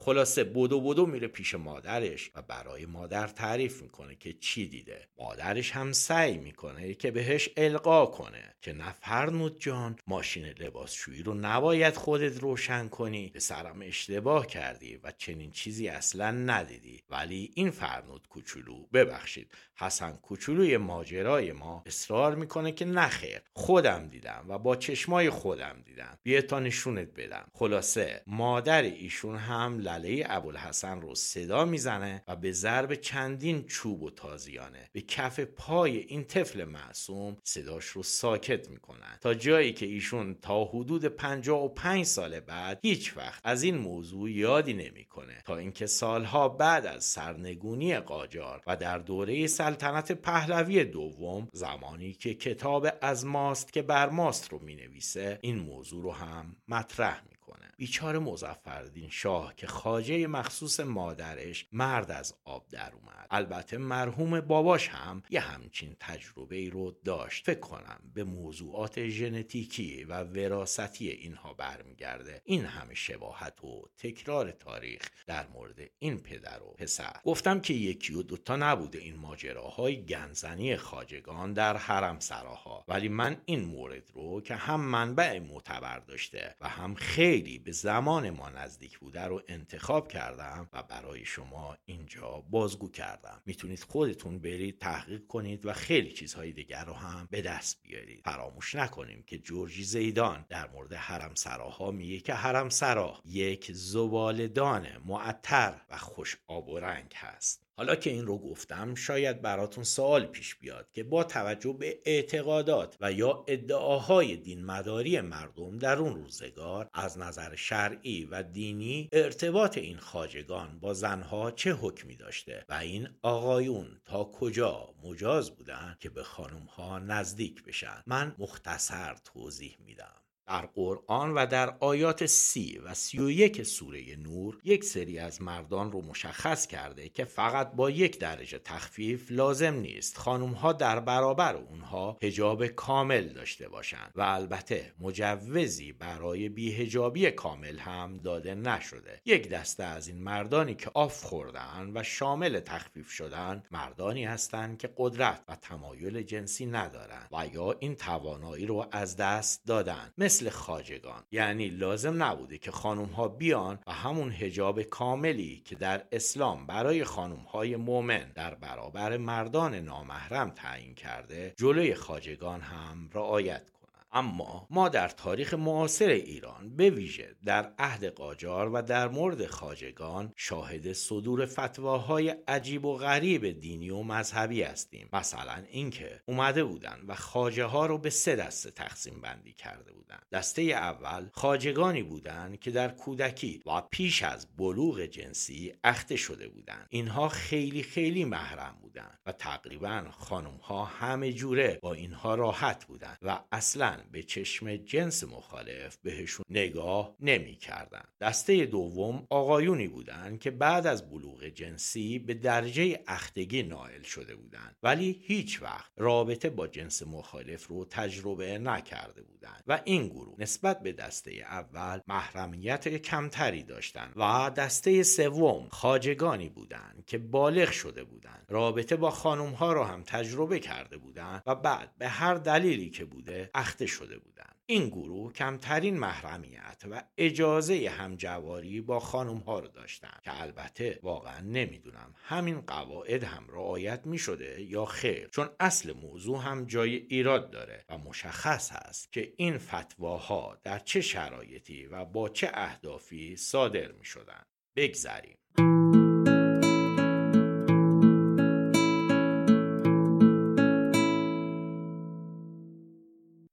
خلاصه بودو بودو میره پیش مادرش و برای مادر تعریف می‌کنه که چی دیده. مادرش هم سعی می‌کنه که بهش القا کنه که نه فرنود جان ماشین لباسشویی رو نباید خودت روشن کنی. به سرم اشتباه کردی و چنین چیزی اصلا ندیدی. ولی این فرنود کوچولو ببخشید. حسن کوچولوی ماجرای ما اصرار می‌کنه که نخیر خودم دیدم و با چشمای خودم دیدم. بیا تا نشونت بدم. خلاصه مادر ایشون هم لله ابوالحسن رو صدا می‌زنه و به ضرب چندین چوب و تازیانه به کف پای این طفل معصوم صداش رو ساکت می‌کنن. تا جایی که ایشون تا حدود 55 سال بعد هیچ وقت از این موضوع یادی نمی‌کنه. تا اینکه سالها بعد از سرنگونی قاجار و در دوره سلطنت پهلوی دوم زمانی که کتاب از ماست که بر ماست رو می‌نویسه این موضوع رو هم مطرح می‌کنه. بیچار مزفردین شاه که خاجه مخصوص مادرش مرد از آب در اومد. البته مرحوم باباش هم یه همچین تجربه ای رو داشت. فکر کنم به موضوعات ژنتیکی و وراثتی اینها برمیگرده. این همه شباهت و تکرار تاریخ در مورد این پدر و پسر. گفتم که یکی و دوتا نبوده این ماجراهای گنزنی خاجگان در حرم سراها ولی من این مورد رو که هم منبع معتبر داشته و هم خیلی به زمان ما نزدیک بوده رو انتخاب کردم و برای شما اینجا بازگو کردم. می‌تونید خودتون برید تحقیق کنید و خیلی چیزهای دیگر رو هم به دست بیارید. فراموش نکنیم که جورجی زیدان در مورد حرم سراها میگه که حرم سرا یک زبالدان معطر و خوش آب و رنگ هست. حالا که این رو گفتم شاید براتون سوال پیش بیاد که با توجه به اعتقادات و یا ادعاهای دین مداری مردم در اون روزگار از نظر شرعی و دینی ارتباط این خاجگان با زنها چه حکمی داشته؟ و این آقایون تا کجا مجاز بودن که به خانمها نزدیک بشن؟ من مختصر توضیح میدم. در قرآن و در آیات سی و سی و یک سوره نور یک سری از مردان رو مشخص کرده که فقط با یک درجه تخفیف لازم نیست. خانم ها در برابر اونها حجاب کامل داشته باشند و البته مجوزی برای بی‌حجابی کامل هم داده نشده. یک دسته از این مردانی که off خوردن و شامل تخفیف شدن مردانی هستند که قدرت و تمایل جنسی ندارند و یا این توانایی رو از دست دادن مثل مثل خواجگان. یعنی لازم نبوده که خانم ها بیان و همون هجاب کاملی که در اسلام برای خانم های مومن در برابر مردان نامحرم تعیین کرده جلوی خاجگان هم رعایت اما ما در تاریخ معاصر ایران به ویژه در عهد قاجار و در مورد خاجگان شاهد صدور فتواهای عجیب و غریب دینی و مذهبی هستیم. مثلا اینکه اومده بودن و خاجه ها رو به سه دسته تقسیم بندی کرده بودند دسته اول خاجگانی بودند که در کودکی و پیش از بلوغ جنسی اخته شده بودند اینها خیلی خیلی محرم بودند و تقریبا خانم ها همه جوره با اینها راحت بودند و اصلا به چشم جنس مخالف بهشون نگاه نمی کردن. دسته دوم آقایونی بودند که بعد از بلوغ جنسی به درجه اختگی نائل شده بودند ولی هیچ وقت رابطه با جنس مخالف رو تجربه نکرده بودند و این گروه نسبت به دسته اول محرمیت کمتری داشتند و دسته سوم خاجگانی بودند که بالغ شده بودند رابطه با خانم ها رو هم تجربه کرده بودند و بعد به هر دلیلی که بوده اخته شده بودند این گروه کمترین محرمیت و اجازه همجواری با خانم ها رو داشتن که البته واقعا نمی‌دونم همین قواعد هم رعایت می شده یا خیر. چون اصل موضوع هم جای ایراد داره و مشخص هست که این فتواها در چه شرایطی و با چه اهدافی صادر می شدن بگذریم.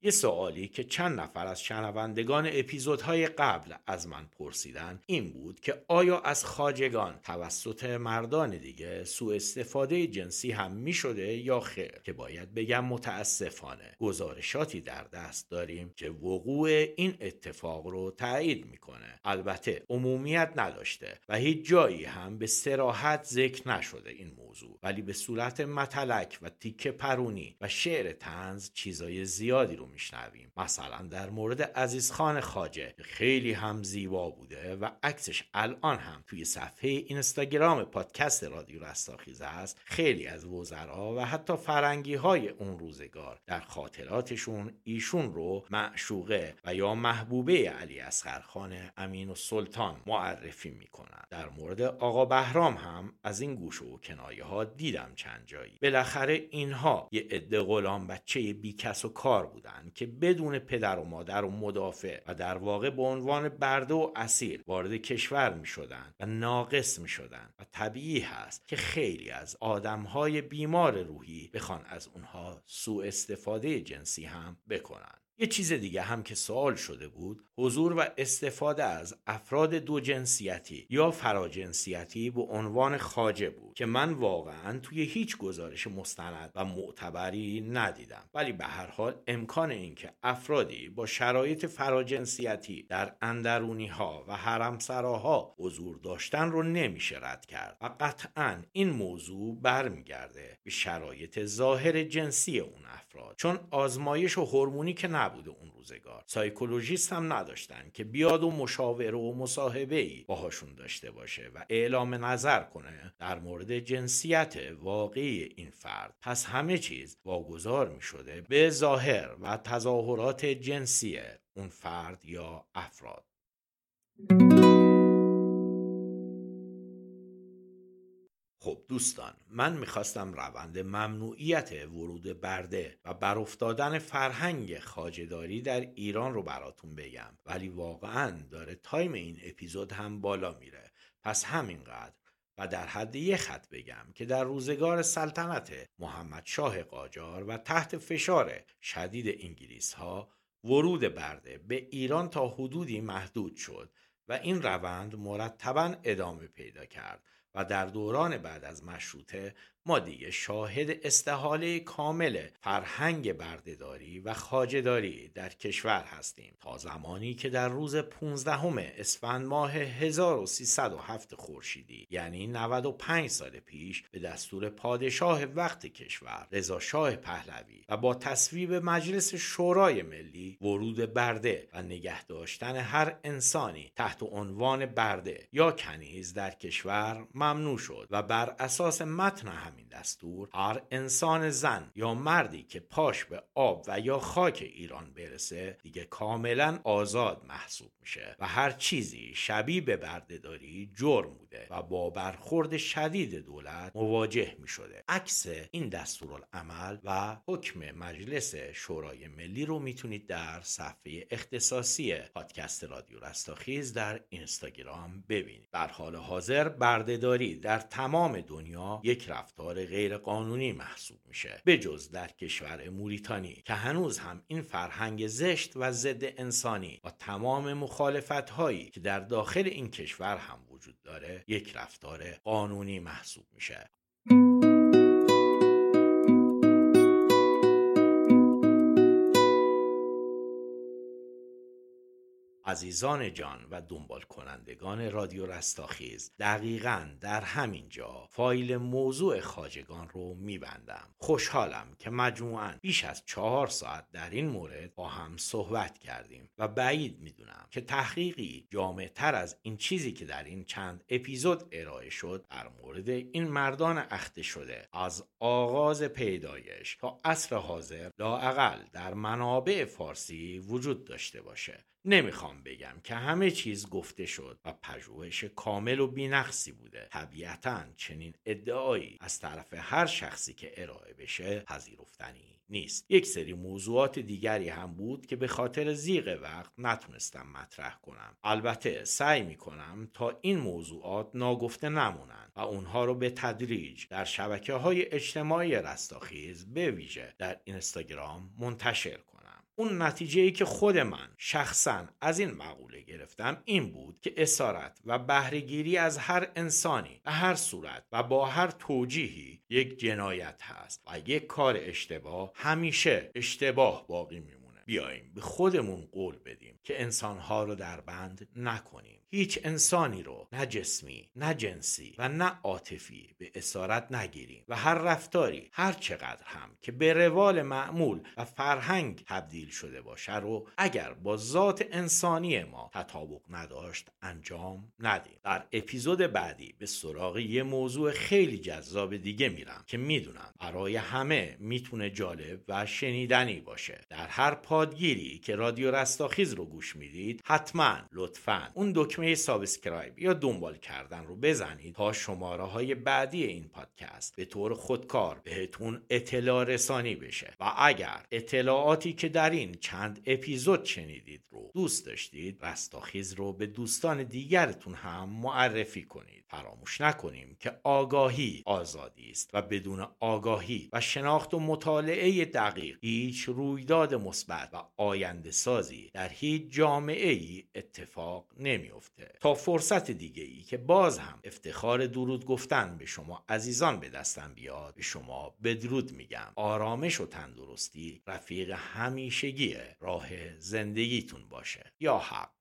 یه سوالی که چند نفر از شنوندگان اپیزودهای قبل از من پرسیدن این بود که آیا از خاجگان توسط مردان دیگه سوء استفاده جنسی هم می شده یا خیر؟ که باید بگم متاسفانه گزارشاتی در دست داریم که وقوع این اتفاق رو تایید می‌کنه. البته عمومیت نداشته و هیچ جایی هم به سراحت ذکر نشده این موضوع ولی به صورت متلک و تیکه پرونی و شعر تنز چیزای زیادی رو میشنویم. مثلا در مورد عزیزخان خاجه خیلی هم زیبا بوده و عکسش الان هم توی صفحه اینستاگرام پادکست رادیو رستاخیزه است. خیلی از وزرا و حتی فرنگی های اون روزگار در خاطراتشون ایشون رو معشوقه و یا محبوبه علی اصغر خان امین و سلطان معرفی می‌کنن. در مورد آقا بهرام هم از این گوش و کنایه ها دیدم چند جایی. بالاخره اینها یه عده غلام بچه بیکس و کار بودن. که بدون پدر و مادر و مدافع و در واقع به عنوان برده و اسیر وارد کشور می شدن و ناقص می شدن و طبیعی هست که خیلی از آدمهای بیمار روحی بخوان از اونها سوء استفاده جنسی هم بکنن. یه چیز دیگه هم که سوال شده بود حضور و استفاده از افراد دو جنسیتی یا فراجنسیتی به عنوان خاجه بود که من واقعا توی هیچ گزارش مستند و معتبری ندیدم. ولی به هر حال امکان اینکه افرادی با شرایط فراجنسیتی در اندرونی ها و حرمسراها حضور داشتن رو نمیشه رد کرد و قطعا این موضوع برمیگرده به شرایط ظاهر جنسی اون افراد. چون آزمایش و هورمونی که نبوده اون روزگار. سایکولوژیست هم نداشتن که بیاد و مشاوره و مصاحبه ای باهاشون داشته باشه و اعلام نظر کنه در مورد جنسیت واقعی این فرد. پس همه چیز واگذار می شده به ظاهر و تظاهرات جنسی اون فرد یا افراد. دوستان من می‌خواستم روند ممنوعیت ورود برده و برافتادن فرهنگ خاجداری در ایران رو براتون بگم. ولی واقعا داره تایم این اپیزود هم بالا میره. پس همینقدر و در حد یه خط بگم که در روزگار سلطنت محمد شاه قاجار و تحت فشار شدید انگلیس ها ورود برده به ایران تا حدودی محدود شد و این روند مرتبا ادامه پیدا کرد. و در دوران بعد از مشروطه ما دیگه شاهد استحاله کامل فرهنگ بردهداری و خاجهداری در کشور هستیم. تا زمانی که در روز 15 اسفند ماه 1307 خورشیدی یعنی 95 سال پیش به دستور پادشاه وقت کشور رضا شاه پهلوی و با تصویب مجلس شورای ملی ورود برده و نگه داشتن هر انسانی تحت عنوان برده یا کنیز در کشور ممنوع شد و بر اساس متن هم همین دستور هر انسان زن یا مردی که پاش به آب و یا خاک ایران برسه دیگه کاملا آزاد محسوب میشه و هر چیزی شبیه به بردهداری جرم بوده و با برخورد شدید دولت مواجه می شده عکس این دستورالعمل و حکم مجلس شورای ملی رو می‌تونید در صفحه اختصاصی پادکست رادیو رستاخیز در اینستاگرام ببینید. در حال حاضر بردهداری در تمام دنیا یک رفتار غیرقانونی محسوب میشه به جز در کشور موریتانی که هنوز هم این فرهنگ زشت و ضد انسانی و تمام مخالفت هایی که در داخل این کشور هم وجود داره یک رفتار قانونی محسوب میشه. عزیزان جان و دنبال کنندگان رادیو رستاخیز. دقیقا در همین جا فایل موضوع خاجگان رو میبندم. خوشحالم که مجموعا بیش از چهار ساعت در این مورد با هم صحبت کردیم و بعید می‌دونم که تحقیقی جامع تر از این چیزی که در این چند اپیزود ارائه شد در مورد این مردان اخته شده از آغاز پیدایش تا عصر حاضر لاعقل در منابع فارسی وجود داشته باشه. نمی‌خوام بگم که همه چیز گفته شد و پژوهش کامل و بینقصی بوده. طبیعتا چنین ادعایی از طرف هر شخصی که ارائه بشه پذیرفتنی نیست. یک سری موضوعات دیگری هم بود که به خاطر زیغ وقت نتونستم مطرح کنم. البته سعی می‌کنم تا این موضوعات ناگفته نمونند و اونها رو به تدریج در شبکه های اجتماعی رستاخیز به ویژه در اینستاگرام منتشر کنم. اون نتیجه ای که خود من شخصا از این مقوله گرفتم این بود که اسارت و بهرهگیری از هر انسانی به هر صورت و با هر توجیهی یک جنایت هست و یک کار اشتباه همیشه اشتباه باقی میمونه. بیاییم به خودمون قول بدیم که انسانها رو در بند نکنیم. هیچ انسانی رو نه جسمی نه جنسی و نه عاطفی به اسارت نگیریم و هر رفتاری هر چقدر هم که به روال معمول و فرهنگ تبدیل شده باشه رو اگر با ذات انسانی ما تطابق نداشت انجام ندیم. در اپیزود بعدی به سراغ یه موضوع خیلی جذاب دیگه میرم که می‌دونم برای همه می‌تونه جالب و شنیدنی باشه. در هر پادگیری که رادیو رستاخیز رو گوش می‌دید حتما لطفا اون دکمه subscribe یا دنبال کردن رو بزنید تا شماره های بعدی این پادکست به طور خودکار بهتون اطلاع رسانی بشه. و اگر اطلاعاتی که در این چند اپیزود شنیدید رو دوست داشتید رستاخیز رو به دوستان دیگرتون هم معرفی کنید. فراموش نکنیم که آگاهی آزادی است و بدون آگاهی و شناخت و مطالعه دقیق هیچ رویداد مثبت و آینده سازی در هیچ جامعه ای اتفاق نمیافته. تا فرصت دیگه ای که باز هم افتخار درود گفتن به شما عزیزان به دستم بیاد به شما بدرود میگم. آرامش و تندرستی رفیق همیشگی راه زندگیتون باشه. یا حق.